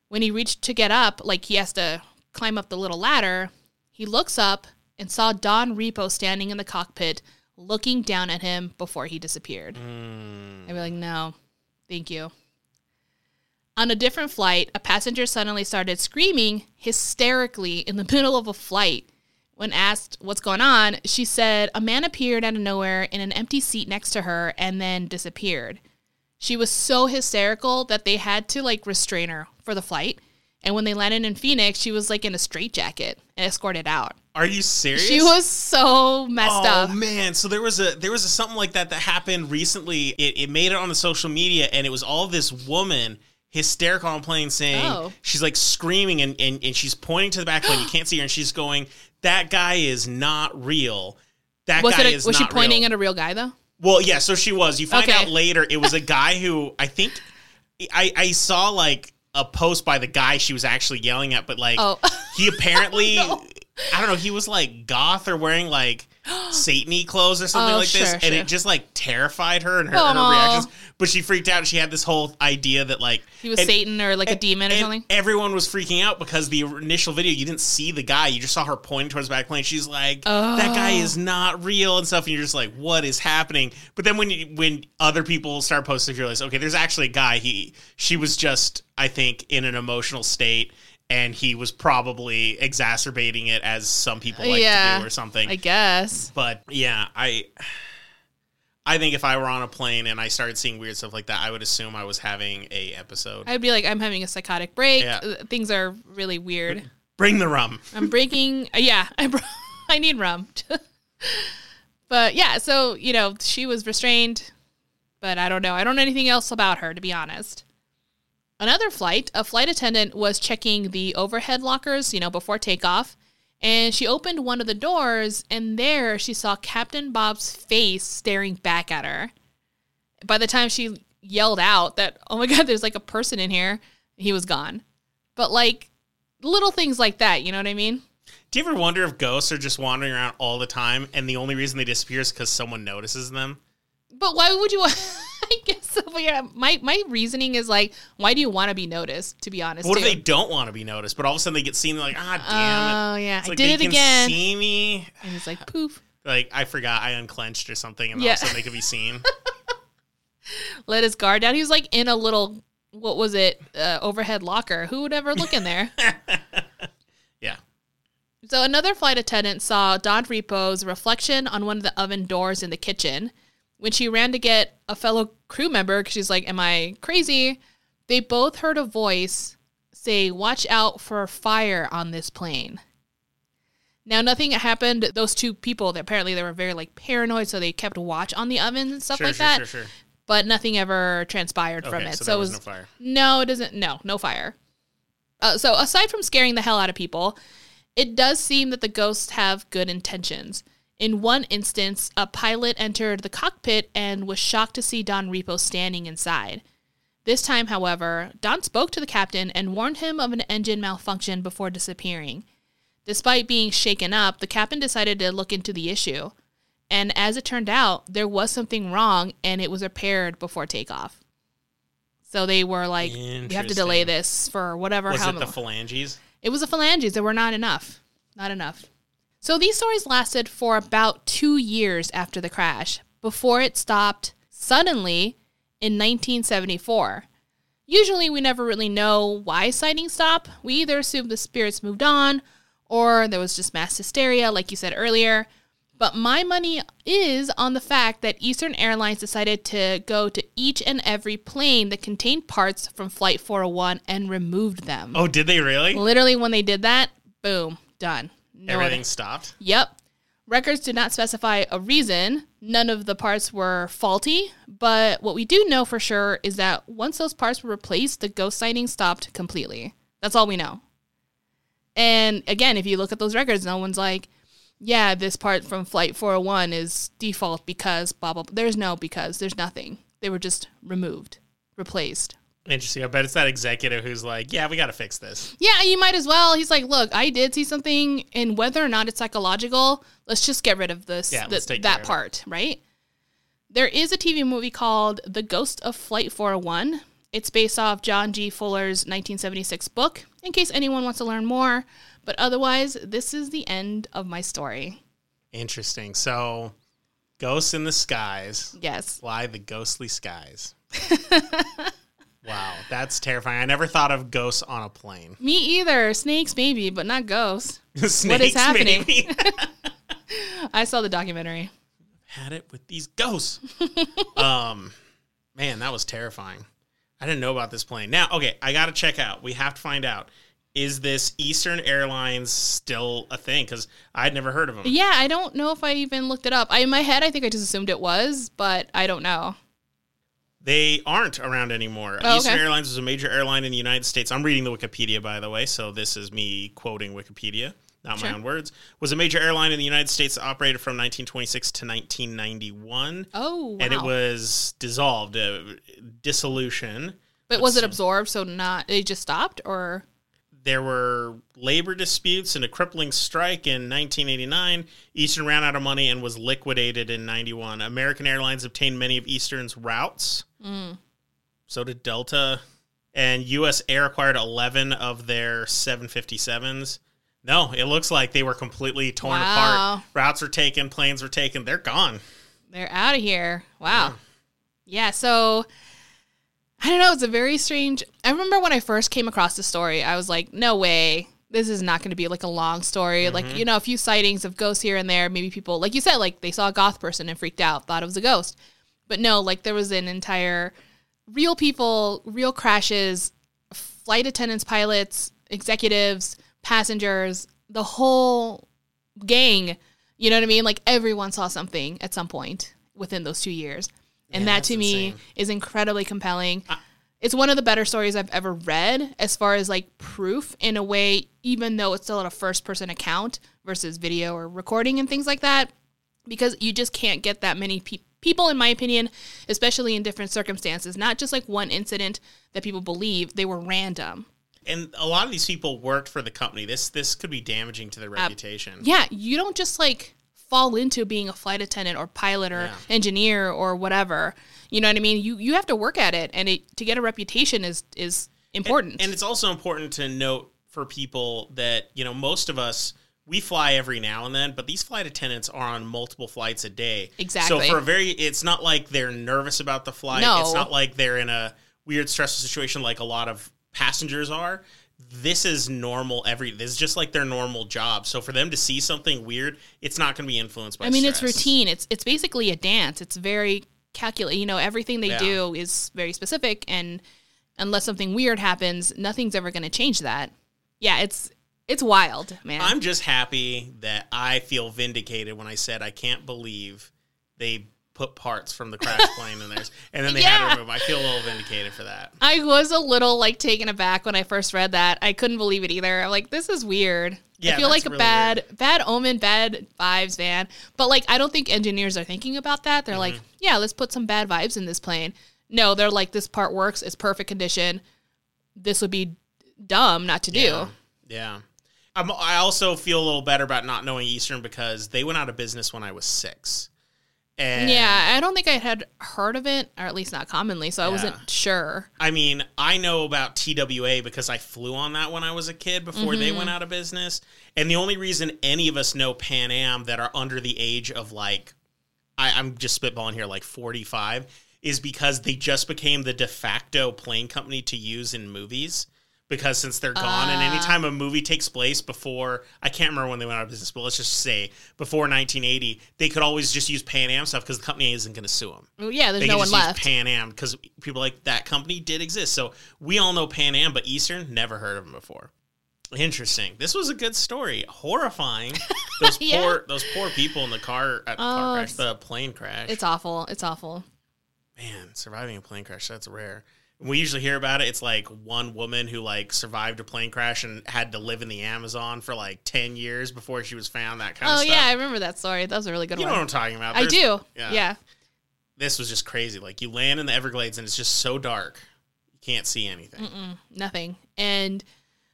S2: When he reached to get up, like he has to climb up the little ladder, he looks up and saw Don Repo standing in the cockpit looking down at him before he disappeared. Hmm. I'd be like, no, thank you. On a different flight, a passenger suddenly started screaming hysterically in the middle of a flight. When asked what's going on, she said a man appeared out of nowhere in an empty seat next to her and then disappeared. She was so hysterical that they had to like restrain her for the flight. And when they landed in Phoenix, she was like in a straitjacket and escorted out.
S1: Are you serious?
S2: She was so messed
S1: Oh
S2: up.
S1: Oh man! So there was a there was a, something like that that happened recently. It, it made it on the social media, and it was all this woman hysterical on plane saying
S2: Oh.
S1: she's like screaming and, and and she's pointing to the back plane. You can't see her, and she's going, "That guy is not real. That
S2: Was
S1: guy?
S2: A,
S1: is
S2: was she pointing
S1: real."
S2: at a real guy though?
S1: Well, yeah. So she was. You find
S2: Okay.
S1: out later it was a guy who I think I I saw like a post by the guy she was actually yelling at, but like
S2: Oh.
S1: he apparently oh,
S2: no.
S1: I don't know, he was like goth or wearing like Satan clothes or something
S2: Oh,
S1: like this,
S2: sure,
S1: and it just like terrified her and her, her reactions. But she freaked out. She had this whole idea that like
S2: He was
S1: and-
S2: Satan or like a demon or something.
S1: Everyone was freaking out because the initial video you didn't see the guy, you just saw her pointing towards the back plane. She's like, "That guy
S2: Oh.
S1: is not real" and stuff, and you're just like, "What is happening?" But then when you, when other people start posting, you realize, okay, there's actually a guy. He she was just, I think, in an emotional state and he was probably exacerbating it as some people like
S2: Yeah,
S1: to do or something.
S2: I guess.
S1: but yeah, I I think if I were on a plane and I started seeing weird stuff like that, I would assume I was having a episode.
S2: I'd be like, I'm having a psychotic break.
S1: Yeah.
S2: Uh, Things are really weird.
S1: Bring the rum.
S2: I'm breaking. uh, yeah, I br- I need rum. but yeah, so you know she was restrained, but I don't know. I don't know anything else about her to be honest. Another flight, a flight attendant was checking the overhead lockers, you know, before takeoff, and she opened one of the doors, and there she saw Captain Bob's face staring back at her. By the time she yelled out that, "Oh my God, there's like a person in here," he was gone. But like little things like that, you know what I mean?
S1: Do you ever wonder if ghosts are just wandering around all the time and the only reason they disappear is because someone notices them?
S2: But why would you? I guess so. But yeah, my my reasoning is like, why do you want to be noticed? To be honest,
S1: What if they don't want to be noticed, but all of a sudden they get seen? They're like, ah, damn it!
S2: Oh yeah,
S1: It's
S2: I
S1: like
S2: did it again.
S1: See me?
S2: And it's like poof.
S1: Like I forgot I unclenched or something, and all of a sudden they could be seen.
S2: Let his guard down. He was like in a little what was it? Uh, overhead locker. Who would ever look in there?
S1: yeah.
S2: So another flight attendant saw Don Repo's reflection on one of the oven doors in the kitchen. When she ran to get a fellow crew member, because she's like, "Am I crazy?" They both heard a voice say, "Watch out for fire on this plane." Now, nothing happened. Those two people, apparently, they were very like paranoid, so they kept watch on the ovens and stuff
S1: Sure,
S2: like
S1: sure,
S2: that.
S1: sure, sure.
S2: But nothing ever transpired from it.
S1: so
S2: So, it
S1: was
S2: was
S1: no fire.
S2: no, it doesn't. No, no fire. Uh, so aside from scaring the hell out of people, it does seem that the ghosts have good intentions. In one instance, a pilot entered the cockpit and was shocked to see Don Repo standing inside. This time, however, Don spoke to the captain and warned him of an engine malfunction before disappearing. Despite being shaken up, the captain decided to look into the issue. And as it turned out, there was something wrong and it was repaired before takeoff. So they were like, we have to delay this for whatever.
S1: Was
S2: how
S1: it the phalanges?
S2: it was the phalanges. There were not enough. Not enough. So these stories lasted for about two years after the crash before it stopped suddenly in 1974. Usually, we never really know why sightings stop. We either assume the spirits moved on or there was just mass hysteria, like you said earlier. But my money is on the fact that Eastern Airlines decided to go to each and every plane that contained parts from Flight 401 and removed them.
S1: Oh, did they really?
S2: Literally, when they did that, boom, done. No
S1: Everything
S2: other-
S1: stopped.
S2: Yep. Records did not specify a reason. None of the parts were faulty, but what we do know for sure is that once those parts were replaced, the ghost sighting stopped completely. That's all we know. And again, if you look at those records, no one's like, yeah, this part from Flight 401 is default because blah, blah, blah. There's no because. There's nothing. They were just removed, replaced.
S1: Interesting. I bet it's that executive who's like, "Yeah, we got to fix this."
S2: Yeah, you might as well. He's like, look, I did see something, and whether or not it's psychological, let's just get rid of this,
S1: Yeah,
S2: th- that part, right? There is a TV movie called The Ghost of Flight 401. It's based off John G. Fuller's 1976 book, in case anyone wants to learn more. But otherwise, this is the end of my story.
S1: Interesting. So, ghosts in the skies
S2: Yes.
S1: fly the ghostly skies. wow, that's terrifying. I never thought of ghosts on a plane.
S2: Me either. Snakes, maybe, but not ghosts.
S1: Snakes,
S2: happening?
S1: maybe.
S2: I saw the documentary.
S1: Had it with these ghosts. um, man, that was terrifying. I didn't know about this plane. Now, okay, I got to check out. We have to find out. Is this Eastern Airlines still a thing? Because I'd never heard of them.
S2: Yeah, I don't know if I even looked it up. I, in my head, I think I just assumed it was, but I don't know.
S1: They aren't around anymore.
S2: Oh,
S1: Eastern
S2: okay.
S1: Airlines was a major airline in the United States. I'm reading the Wikipedia, by the way, so this is me quoting Wikipedia, not my own words. Was a major airline in the United States that operated from 1926 to 1991,
S2: Oh, wow.
S1: and it was dissolved, uh, dissolution.
S2: but was it absorbed? So not it just stopped, or
S1: There were labor disputes and a crippling strike in 1989. Eastern ran out of money and was liquidated in 91. American Airlines obtained many of Eastern's routes. Mm. So did Delta. And U.S. Air acquired 11 of their 757s. No, it looks like they were completely torn
S2: Wow.
S1: apart. Routes were taken, planes were taken. They're gone.
S2: they're out of here? Wow. Yeah. so, I don't know. It's a very strange. I remember when I first came across the story, I was like, no way. This is not going to be like a long story.
S1: Mm-hmm.
S2: Like, you know, a few sightings of ghosts here and there. Maybe people, like you said, like they saw a goth person and freaked out, thought it was a ghost. But no, like there was an entire real people, real crashes, flight attendants, pilots, executives, passengers, the whole gang. You know what I mean? Like everyone saw something at some point within those two years. And
S1: Yeah,
S2: that to me
S1: insane.
S2: is incredibly compelling. it's one of the better stories I've ever read as far as like proof in a way, even though it's still at a first person account versus video or recording and things like that, because you just can't get that many pe- people, in my opinion, especially in different circumstances, not just like one incident that people believe they were random.
S1: And a lot of these people worked for the company. This this could be damaging to their reputation.
S2: Yeah, you don't just like fall into being a flight attendant or pilot or
S1: Yeah.
S2: engineer or whatever. You know what I mean? You you have to work at it, and it, to get a reputation is is important.
S1: And it's also important to note for people that, you know, most of us we fly every now and then, but these flight attendants are on multiple flights a day.
S2: Exactly.
S1: So for a very it's not like they're nervous about the flight.
S2: No.
S1: It's not like they're in a weird stressful situation like a lot of passengers are. This is normal every this is just like their normal job. So for them to see something weird, it's not going to be influenced by
S2: I mean, it's routine. It's it's basically a dance. It's very calculate. You know, everything they
S1: Yeah.
S2: do is very specific, and unless something weird happens, nothing's ever going to change that. Yeah, it's it's wild, man.
S1: I'm just happy that I feel vindicated when I said I can't believe they put parts from the crash plane in theirs, and then they had
S2: Yeah.
S1: to remove. 'em. I feel a little vindicated for that.
S2: I was a little like taken aback when I first read that. I couldn't believe it either. I'm like, this is weird.
S1: Yeah,
S2: I feel like a
S1: really
S2: bad bad omen, bad vibes, man. But like I don't think engineers are thinking about that. They're like,
S1: Mm-hmm.
S2: yeah, let's put some bad vibes in this plane. No, they're like, this part works, it's perfect condition. This would be dumb not to do.
S1: Yeah. Yeah. I'm, I also feel a little better about not knowing Eastern because they went out of business when I was six. And
S2: Yeah, I don't think I had heard of it, or at least not commonly, so I
S1: Yeah.
S2: wasn't sure.
S1: I mean, I know about TWA because I flew on that when I was a kid before they
S2: Mm-hmm.
S1: went out of business. And the only reason any of us know Pan Am that are under the age of like, I, I'm just spitballing here, like 45, is because they just became the de facto plane company to use in movies. Because since they're gone, and
S2: Ah.
S1: anytime a movie takes place before, I can't remember when they went out of business, but let's just say before 1980, they could always just use Pan Am stuff because the company isn't going to sue them
S2: Well, yeah, there's
S1: they
S2: no one
S1: just use
S2: left.
S1: Pan Am because people like that company did exist. So we all know Pan Am, but Eastern never heard of them before. Interesting. This was a good story. Horrifying. Those
S2: Yeah.
S1: poor those poor people in the car at the car
S2: Oh,
S1: crash, the plane crash.
S2: it's awful. It's awful.
S1: Man, surviving a plane crash, that's rare. We usually hear about it. It's like one woman who like survived a plane crash and had to live in the Amazon for like ten years before she was found. That kind
S2: Oh
S1: of stuff.
S2: Oh yeah, I remember that story. That was a really good one.
S1: you know what I'm talking about.
S2: I do.
S1: yeah.
S2: yeah.
S1: This was just crazy. Like you land in the Everglades and it's just so dark, you can't see anything.
S2: nothing. And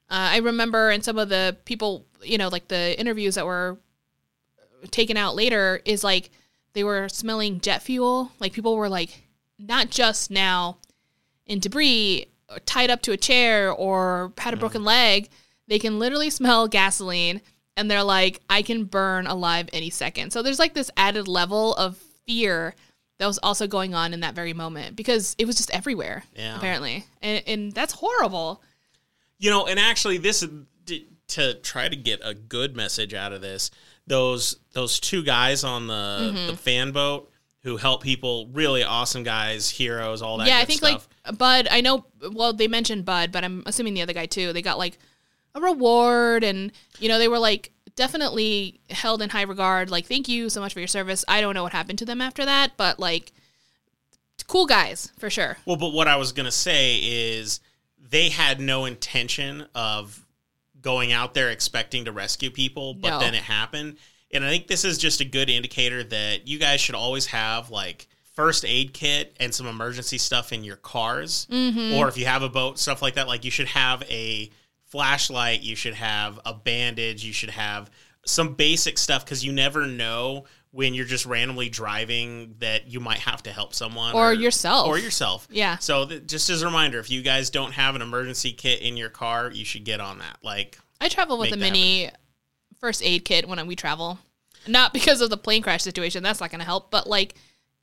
S2: uh, I remember in some of the people, you know, like the interviews that were taken out later, is like they were smelling jet fuel. Like people were like, not just now in debris, or tied up to a chair, or had a broken leg. They can literally smell gasoline, and they're like, I can burn alive any second. So there's like this added level of fear that was also going on in that very moment because it was just everywhere
S1: Yeah.
S2: apparently and, and that's horrible
S1: You know, and actually, this to try to get a good message out of this. Those those two guys on the
S2: Mm-hmm.
S1: the fan boat who help people, really awesome guys, heroes, all that.
S2: yeah i think
S1: stuff.
S2: like bud i know well they mentioned bud but i'm assuming the other guy too they got like a reward and you know they were like definitely held in high regard like thank you so much for your service i don't know what happened to them after that but like cool guys for sure
S1: Well, but what I was gonna say is they had no intention of going out there expecting to rescue people, but
S2: No.
S1: then it happened. And I think this is just a good indicator that you guys should always have like first aid kit and some emergency stuff in your cars,
S2: Mm-hmm.
S1: or if you have a boat, stuff like that. Like you should have a flashlight, you should have a bandage, you should have some basic stuff because you never know when you're just randomly driving that you might have to help someone
S2: Or yourself.
S1: or yourself.
S2: Yeah.
S1: So th- just as a reminder, if you guys don't have an emergency kit in your car, you should get on that. Like,
S2: I travel with a mini first aid kit when we travel. Not because of the plane crash situation, that's not going to help, but like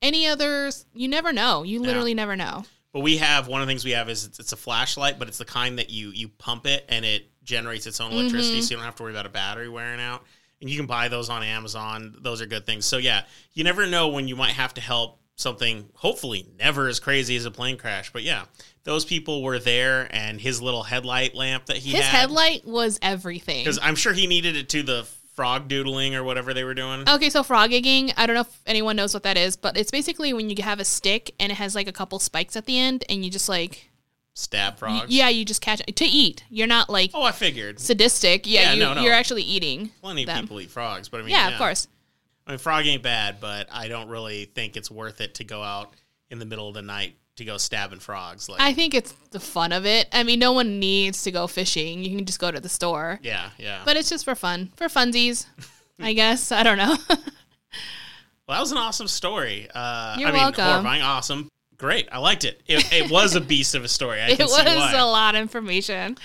S2: any others, you never know. You literally never know.
S1: But we have one of the things we have is it's, it's a flashlight, but it's the kind that you you pump it and it generates its own electricity, mm-hmm. so you don't have to worry about a battery wearing out. And you can buy those on Amazon. Those are good things. So yeah, you never know when you might have to help something. Hopefully, never as crazy as a plane crash. But yeah, those people were there, and his little headlight lamp that he
S2: His
S1: had,
S2: headlight was everything.
S1: because I'm sure he needed it to the frog doodling or whatever they were doing.
S2: Okay, so frog gigging, I don't know if anyone knows what that is, but it's basically when you have a stick and it has like a couple spikes at the end and you just like
S1: Stab frogs.
S2: yeah, you just catch to eat. You're not like
S1: Oh, I figured.
S2: sadistic. Yeah,
S1: Yeah,
S2: you,
S1: no, no.
S2: you're actually eating.
S1: Plenty of
S2: them.
S1: people eat frogs, but I mean,
S2: Yeah, of course.
S1: I mean, frog ain't bad, but I don't really think it's worth it to go out in the middle of the night to go stabbing frogs. Like,
S2: I think it's the fun of it. I mean, no one needs to go fishing. You can just go to the store.
S1: yeah, yeah.
S2: But it's just for fun, for funsies, I guess. I don't know.
S1: well, that was an awesome story. Uh,
S2: You're
S1: I mean,
S2: welcome.
S1: horrifying, awesome, great. I liked it. It, it was a beast of a story. I
S2: it
S1: can
S2: was
S1: see why.
S2: a lot of information.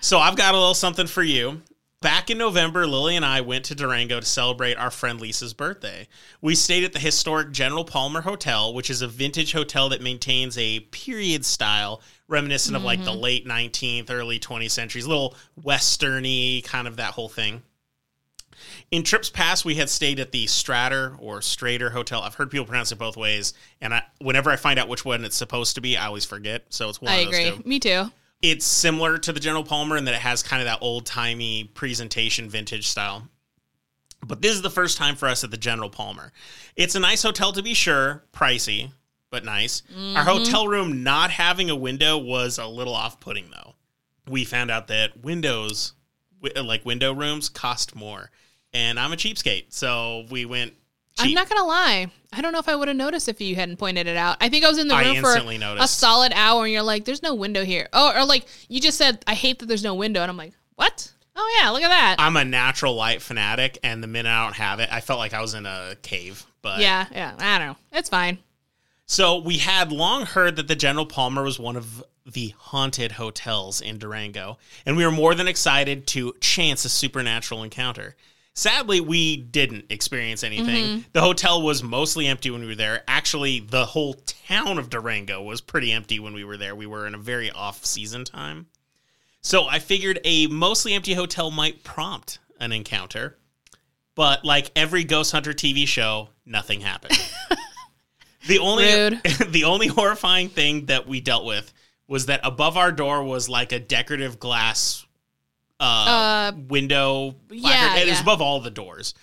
S1: So I've got a little something for you. Back in November, Lily and I went to Durango to celebrate our friend Lisa's birthday. We stayed at the historic General Palmer Hotel, which is a vintage hotel that maintains a period style reminiscent of like the mm-hmm. late 19th, early 20th centuries, a little westerny kind of that whole thing. In trips past, we had stayed at the Strater or Strater Hotel. I've heard people pronounce it both ways, and I, whenever I find out which one it's supposed to be, I always forget. So it's one
S2: I
S1: of those
S2: agree. Me too.
S1: It's similar to the General Palmer in that it has kind of that old timey presentation vintage style. But this is the first time for us at the General Palmer. It's a nice hotel to be sure, pricey, but nice. Our mm-hmm. hotel room not having a window was a little off putting though. We found out that windows, like window rooms, cost more. And I'm a cheapskate, so we went cheap.
S2: I'm not gonna lie. I don't know if I would have noticed if you hadn't pointed it out. I think I was in the room for
S1: instantly
S2: a solid hour, and you're like, "There's no window here." Oh, or like you just said, "I hate that there's no window," and I'm like, "What? Oh yeah, look at that."
S1: I'm a natural light fanatic, and the minute I don't have it, I felt like I was in a cave. But
S2: yeah, yeah. I don't know. It's fine.
S1: So we had long heard that the General Palmer was one of the haunted hotels in Durango, and we were more than excited to chance a supernatural encounter. Sadly, we didn't experience anything. Mm-hmm. The hotel was mostly empty when we were there. Actually, the whole town of Durango was pretty empty when we were there. We were in a very off season time. So I figured a mostly empty hotel might prompt an encounter. But like every Ghost Hunter TV show, nothing happened. the only
S2: Rude.
S1: the only horrifying thing that we dealt with was that above our door was like a decorative glass uh,
S2: Uh,
S1: window.
S2: yeah,
S1: placard. was
S2: yeah.
S1: above all the doors.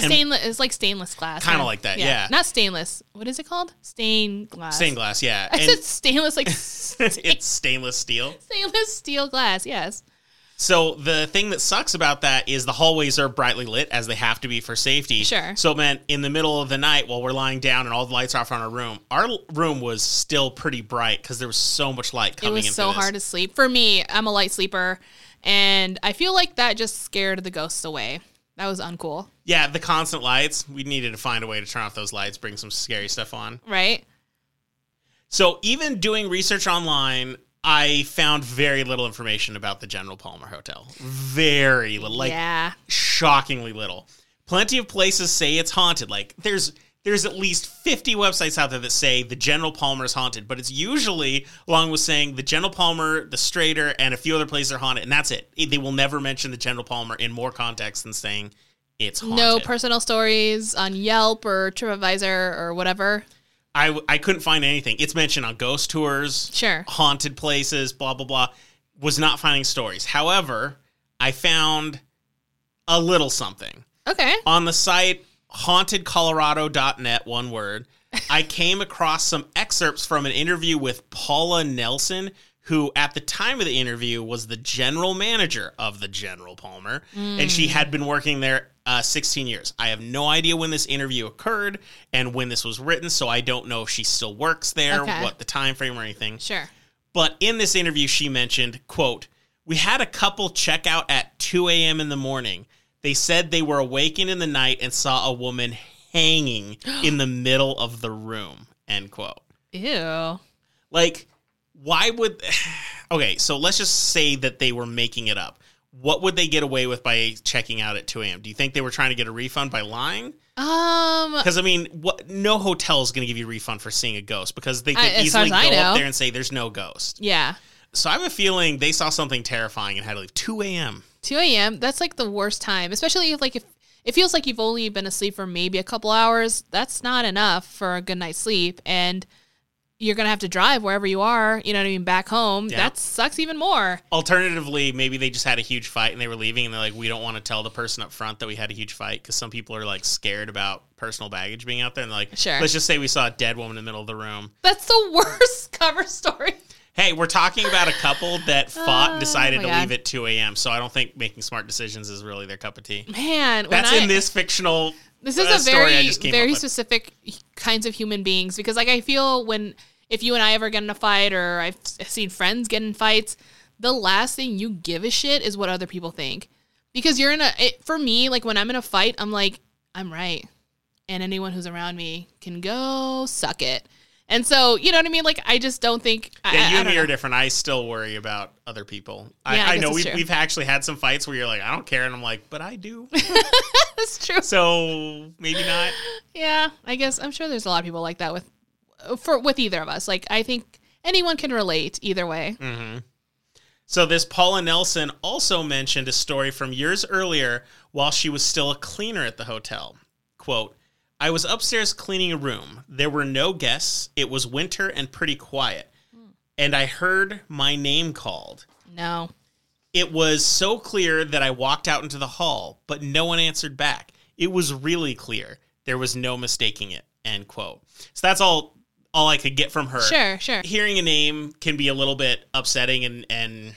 S1: And-
S2: Stainless. It's like stainless glass.
S1: Kinda
S2: huh?
S1: like that, yeah.
S2: Not stainless. What is it called? Stained glass.
S1: Stained glass, yeah.
S2: I
S1: And
S2: said stainless, like
S1: it's stainless steel.
S2: stainless steel glass. Yes.
S1: So the thing that sucks about that is the hallways are brightly lit as they have to be for safety.
S2: Sure.
S1: So man, in the middle of the night while we're lying down and all the lights are off on our room, our room was still pretty bright because there was so much light coming.
S2: It was
S1: in.
S2: so
S1: this.
S2: hard to sleep. For me, I'm a light sleeper, and I feel like that just scared the ghosts away. That was uncool,
S1: Yeah, the constant lights. We needed to find a way to turn off those lights, bring some scary stuff on.
S2: right?
S1: So even doing research online, I found very little information about the General Palmer Hotel. Very little, like
S2: yeah.
S1: shockingly little. Plenty of places say it's haunted. Like there's there's at least 50 websites out there that say the General Palmer is haunted, but it's usually along with saying the General Palmer, the Strater, and a few other places are haunted, and that's it. They will never mention the General Palmer in more context than saying it's haunted.
S2: No personal stories on Yelp or TripAdvisor or whatever.
S1: I I couldn't find anything. It's mentioned on ghost tours,
S2: Sure.
S1: haunted places, blah blah blah. Was not finding stories. However, I found a little something
S2: Okay.
S1: on the site hauntedcolorado.net. One word. I came across some excerpts from an interview with Paula Nelson, who at the time of the interview was the general manager of the General Palmer, and she had been working there uh, 16 years. I have no idea when this interview occurred and when this was written, so I don't know if she still works there,
S2: Okay.
S1: what the time frame or anything.
S2: Sure.
S1: But in this interview, she mentioned, quote, we had a couple check out at 2 a.m. in the morning. They said they were awakened in the night and saw a woman hanging in the middle of the room, end quote.
S2: Ew.
S1: Like, why would. Okay, so let's just say that they were making it up. what would they get away with by checking out at 2 a.m.? Do you think they were trying to get a refund by lying?
S2: Um,
S1: Because I mean, what? No hotel is going to give you a refund for seeing a ghost because they
S2: I-
S1: can easily
S2: as
S1: go up there and say there's no ghost.
S2: yeah.
S1: So I have a feeling they saw something terrifying and had to leave 2 a.m.
S2: 2 a.m. That's like the worst time, especially if like if it feels like you've only been asleep for maybe a couple hours. That's not enough for a good night's sleep, and you're gonna have to drive wherever you are. You know what I mean? Back home.
S1: Yeah.
S2: That sucks even more.
S1: Alternatively, maybe they just had a huge fight and they were leaving and they're like, we don't want to tell the person up front that we had a huge fight because some people are like scared about personal baggage being out there. And like,
S2: Sure.
S1: let's just say we saw a dead woman in the middle of the room.
S2: That's the worst cover story.
S1: Hey, we're talking about a couple that fought and decided
S2: my
S1: to
S2: God.
S1: leave at 2 a.m. So I don't think making smart decisions is really their cup of tea.
S2: Man,
S1: That's
S2: I,
S1: in this fictional.
S2: This is
S1: uh,
S2: a very very specific kinds of human beings because like I feel when if you and I ever get in a fight or I've seen friends get in fights, the last thing you give a shit is what other people think. Because you're in a it, for me like when I'm in a fight, I'm like I'm right. And anyone who's around me can go suck it. And so, you know what I mean? Like I just don't think
S1: Yeah,
S2: I-
S1: you
S2: I
S1: and me are different. I still worry about other people.
S2: Yeah, I
S1: I, I, know we've,
S2: true.
S1: we've actually had some fights where you're like, I don't care. And I'm like, but I do.
S2: That's true.
S1: so maybe not.
S2: Yeah, I guess I'm sure there's a lot of people like that with for with either of us. Like I think anyone can relate either way. Mm-hmm.
S1: So this Paula Nelson also mentioned a story from years earlier while she was still a cleaner at the hotel. Quote, I was upstairs cleaning a room. There were no guests. It was winter and pretty quiet. Hmm. And I heard my name called.
S2: No.
S1: It was so clear that I walked out into the hall, but no one answered back. It was really clear. There was no mistaking it. End quote. So that's all all I could get from her
S2: Sure, sure.
S1: hearing a name can be a little bit upsetting and and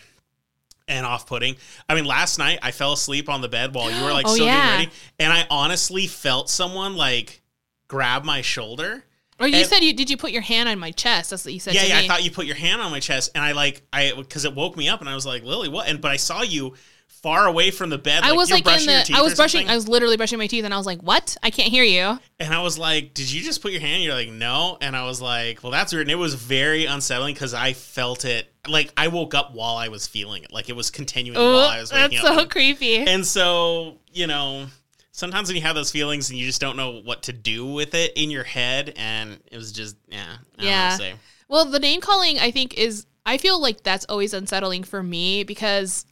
S1: and off-putting. I mean, last night I fell asleep on the bed while you were like
S2: Oh,
S1: still
S2: yeah.
S1: getting ready, and I honestly felt someone like grab my shoulder.
S2: Or you
S1: And-
S2: said you did you put your hand on my chest? That's what you said
S1: yeah, yeah.
S2: me.
S1: I thought you put your hand on my chest, and I like I because it woke me up, and I was like, Lily, what? And but I saw you far away from the bed.
S2: I was
S1: you're
S2: like in
S1: brushing your
S2: the
S1: teeth
S2: I was brushing. I was literally brushing my teeth and I was like, "What? I can't hear you."
S1: And I was like, "Did you just put your hand?" You're like, "No." And I was like, "Well, that's weird." And it was very unsettling because I felt it. Like I woke up while I was feeling it. Like it was continuing oh, while
S2: Oh,
S1: I was waking
S2: that's
S1: up.
S2: so creepy.
S1: and so you know, sometimes when you have those feelings and you just don't know what to do with it in your head, and it was just yeah, I
S2: Yeah.
S1: Don't know what to say.
S2: Well, the name calling I think is I feel like that's always unsettling for me because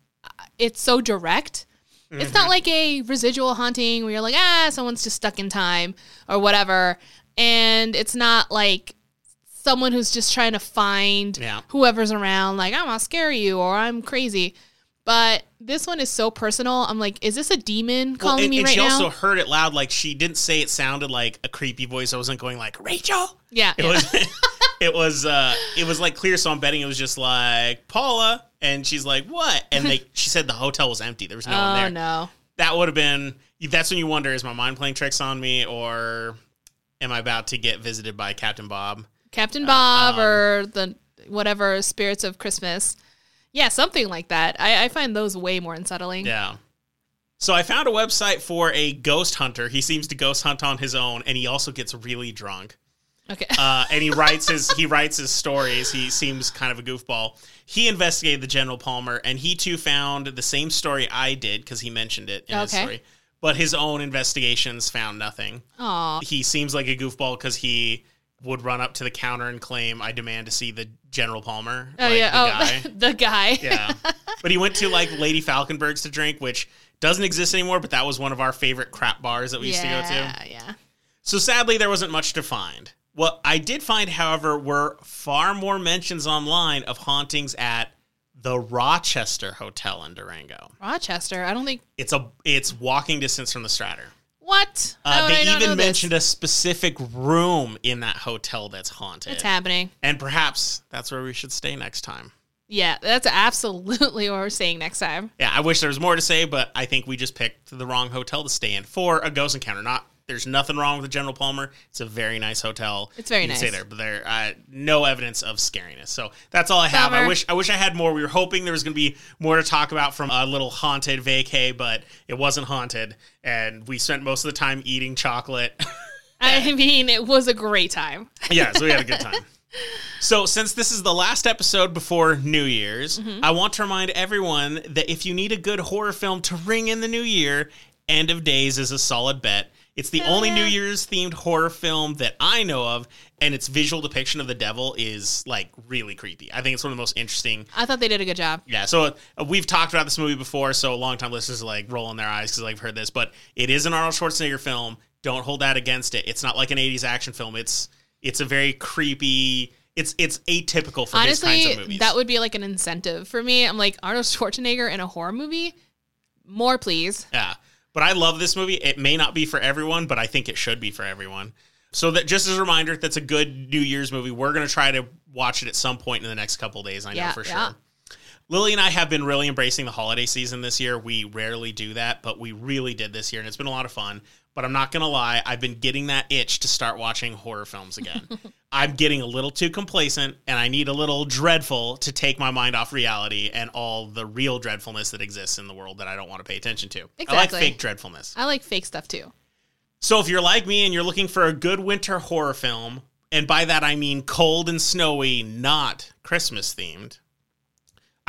S2: it's so direct. It's
S1: Mm-hmm.
S2: not like a residual haunting where you're like, ah, someone's just stuck in time or whatever. And it's not like someone who's just trying to find
S1: Yeah.
S2: whoever's around, like, I'm gonna scare you or I'm crazy. But this one is so personal. I'm like, is this a demon
S1: Well,
S2: calling
S1: and,
S2: me
S1: and
S2: right
S1: she
S2: now?
S1: also heard it loud. Like she didn't say it sounded like a creepy voice. I wasn't going like Rachel.
S2: yeah.
S1: It
S2: yeah.
S1: was it was uh it was like clear, so I'm betting it was just like Paula, and she's like, "What?" And they she said the hotel was empty. There was no one
S2: oh
S1: there.
S2: no.
S1: That would have been. That's when you wonder: Is my mind playing tricks on me, or am I about to get visited by Captain Bob?
S2: Captain Bob
S1: um,
S2: or the whatever spirits of Christmas. Yeah, something like that. I, I find those way more unsettling.
S1: Yeah. So I found a website for a ghost hunter. He seems to ghost hunt on his own, and he also gets really drunk.
S2: Okay.
S1: uh, and he writes his he writes his stories. He seems kind of a goofball. He investigated the General Palmer, and he too found the same story I did because he mentioned it in his
S2: Okay.
S1: story. But his own investigations found nothing.
S2: Aw.
S1: He seems like a goofball because he would run up to the counter and claim, "I demand to see the General Palmer."
S2: Oh
S1: like,
S2: yeah.
S1: the
S2: oh,
S1: guy.
S2: the guy.
S1: yeah. But he went to like Lady Falconburgh's to drink, which doesn't exist anymore. But that was one of our favorite crap bars that we used to go to.
S2: yeah. Yeah.
S1: So sadly, there wasn't much to find. What I did find, however, were far more mentions online of hauntings at the Rochester Hotel in Durango.
S2: Rochester. I don't think.
S1: It's a it's walking distance from the Strater.
S2: What?
S1: Uh, they even
S2: this?
S1: mentioned a specific room in that hotel that's haunted.
S2: It's happening.
S1: and perhaps that's where we should stay next time.
S2: Yeah, that's absolutely what we're saying next time.
S1: Yeah, I wish there was more to say, but I think we just picked the wrong hotel to stay in for a ghost encounter. Not there's nothing wrong with the General Palmer. It's a very nice hotel.
S2: It's very
S1: you can Stay
S2: nice.
S1: there, but there uh, no evidence of scariness. So that's all I have. I wish I wish I had more. We were hoping there was going to be more to talk about from a little haunted vacay, but it wasn't haunted, and we spent most of the time eating chocolate.
S2: I mean, it was a great time.
S1: yeah, so we had a good time. So, since this is the last episode before New Year's,
S2: Mm-hmm.
S1: I want to remind everyone that if you need a good horror film to ring in the new year, End of Days is a solid bet. It's the
S2: Hell
S1: only New. Year's themed horror film that I know of, and its visual depiction of the devil is like really creepy. I think it's one of the most interesting.
S2: I thought they did a good job.
S1: Yeah, so uh, we've talked about this movie before, so long time listeners are like rolling their eyes because they've heard this, but it is an Arnold Schwarzenegger film. Don't hold that against it. It's not like an '80s action film. It's it's a very creepy. It's it's atypical for his kinds of movies.
S2: that would be like an incentive for me. I'm like Arnold Schwarzenegger in a horror movie. More, please.
S1: Yeah. But I love this movie. It may not be for everyone, but I think it should be for everyone. So that just as a reminder, that's a good New Year's movie. We're gonna try to watch it at some point in the next couple days. I know
S2: Yeah,
S1: for
S2: yeah.
S1: Lily and I have been really embracing the holiday season this year. We rarely do that, but we really did this year, and it's been a lot of fun. But I'm not gonna lie, I've been getting that itch to start watching horror films again. I'm getting a little too complacent, and I need a little dreadful to take my mind off reality and all the real dreadfulness that exists in the world that I don't want to pay attention to. Exactly. I like fake dreadfulness.
S2: I like fake stuff too.
S1: So if you're like me and you're looking for a good winter horror film, and by that I mean cold and snowy, not Christmas themed,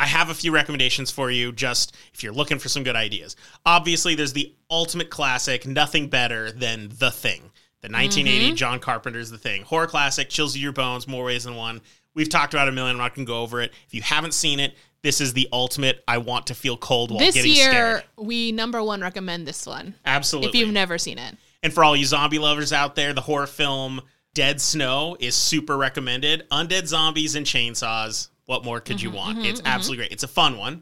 S1: I have a few recommendations for you just if you're looking for some good ideas. Obviously, there's the ultimate classic, nothing better than The Thing. The mm-hmm. 1980 John Carpenter's The Thing. Horror classic, chills you your bones, more ways than one. We've talked about it a million, I'm not going to go over it. If you haven't seen it, this is the ultimate I want to feel cold while
S2: this
S1: getting
S2: year,
S1: scared.
S2: we number one recommend this one.
S1: Absolutely.
S2: If you've never seen it,
S1: And for all you zombie lovers out there, the horror film Dead Snow is super recommended. Undead zombies and chainsaws. What more could you mm-hmm, want? Mm-hmm, it's mm-hmm. absolutely great. It's a fun one.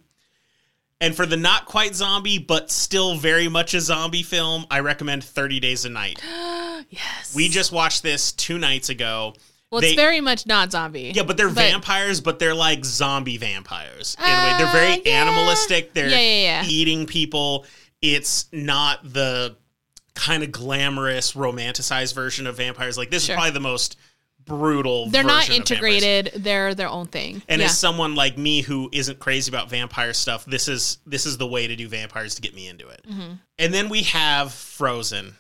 S1: And for the not quite zombie, but still very much a zombie film, I recommend 30 Days of Night.
S2: yes,
S1: We just watched this two nights ago.
S2: well,
S1: they-
S2: it's very much not zombie.
S1: Yeah, but they're
S2: But-
S1: vampires, but they're like zombie vampires. In a way. They're ah, very
S2: Uh, yeah.
S1: animalistic. They're
S2: yeah, yeah.
S1: eating people. It's not the kind of glamorous, romanticized version of vampires. Like this
S2: Sure.
S1: is probably the most brutal.
S2: They're not integrated. They're their own thing.
S1: And
S2: yeah.
S1: as someone like me who isn't crazy about vampire stuff, this is this is the way to do vampires to get me into it.
S2: Mm-hmm.
S1: And then we have Frozen.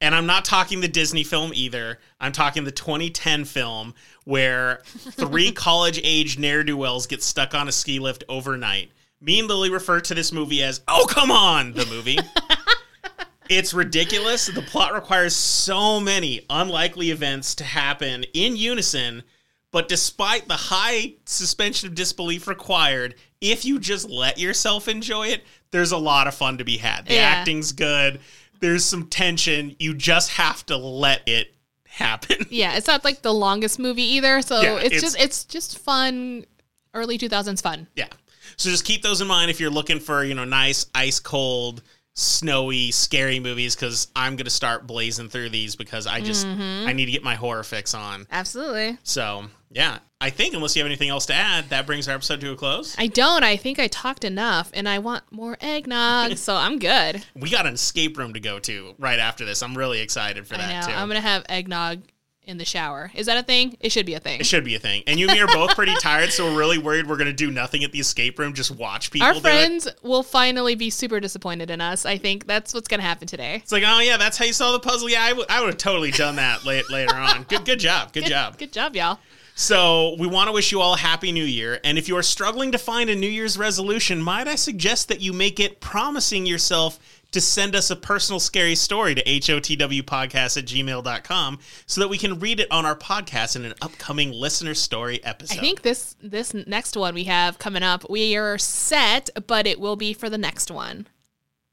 S1: And I'm not talking the Disney film either. I'm talking the 2010 film where three college age ne'er do wells get stuck on a ski lift overnight. Me and Lily refer to this movie as Oh Come On, the movie. it's ridiculous. The plot requires so many unlikely events to happen in unison, but despite the high suspension of disbelief required, if you just let yourself enjoy it, there's a lot of fun to be had. The
S2: Yeah.
S1: acting's good. There's some tension. You just have to let it happen.
S2: yeah, it's not like the longest movie either. So
S1: Yeah,
S2: it's,
S1: it's-
S2: just it's just fun. Early 2000s fun.
S1: Yeah. So just keep those in mind if you're looking for, you know, nice, ice cold, snowy, scary movies because I'm going to start blazing through these because I just, mm-hmm. I need to get my horror fix on.
S2: Absolutely.
S1: So, yeah. I think, unless you have anything else to add, that brings our episode to a close.
S2: I don't. I think I talked enough, and I want more eggnog, so I'm good.
S1: We got an escape room to go to right after this. I'm really excited for
S2: I
S1: that,
S2: know.
S1: too.
S2: I'm gonna have eggnog in the shower. Is that a thing? It should be a thing.
S1: it should be a thing. And you and me are both pretty tired, so we're really worried we're going to do nothing at the escape room, just watch people
S2: Our
S1: do it.
S2: friends will finally be super disappointed in us. I think that's what's gonna happen today.
S1: It's like, oh, yeah, that's how you solve the puzzle. Yeah, I would would have totally done that late, later on. Good, good job. Good,
S2: Good
S1: job.
S2: Good job, y'all.
S1: So, we want to wish you all a happy new year. And if you are struggling to find a New Year's resolution, might I suggest that you make it promising yourself to send us a personal scary story to hotwpodcast at gmail.com so that we can read it on our podcast in an upcoming listener story episode.
S2: I think this this next one we have coming up, we are set, but it will be for the next one.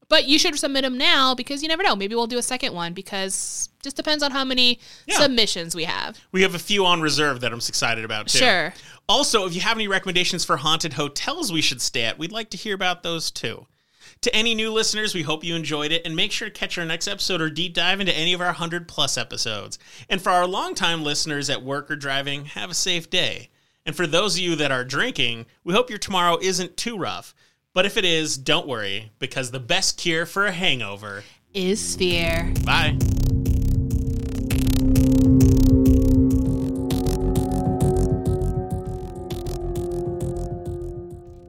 S2: But you should submit them now because you never know. Maybe we'll do a second one because just depends on how many
S1: Yeah.
S2: submissions we have.
S1: we have a few on reserve that I'm excited about too.
S2: Sure.
S1: Also, if you have any recommendations for haunted hotels we should stay at, we'd like to hear about those too. To any new listeners, we hope you enjoyed it and make sure to catch our next episode or deep dive into any of our 100 plus episodes. And for our longtime listeners at work or driving, have a safe day. And for those of you that are drinking, we hope your tomorrow isn't too rough. But if it is, don't worry, because the best cure for a hangover.
S2: Is fear.
S1: Bye.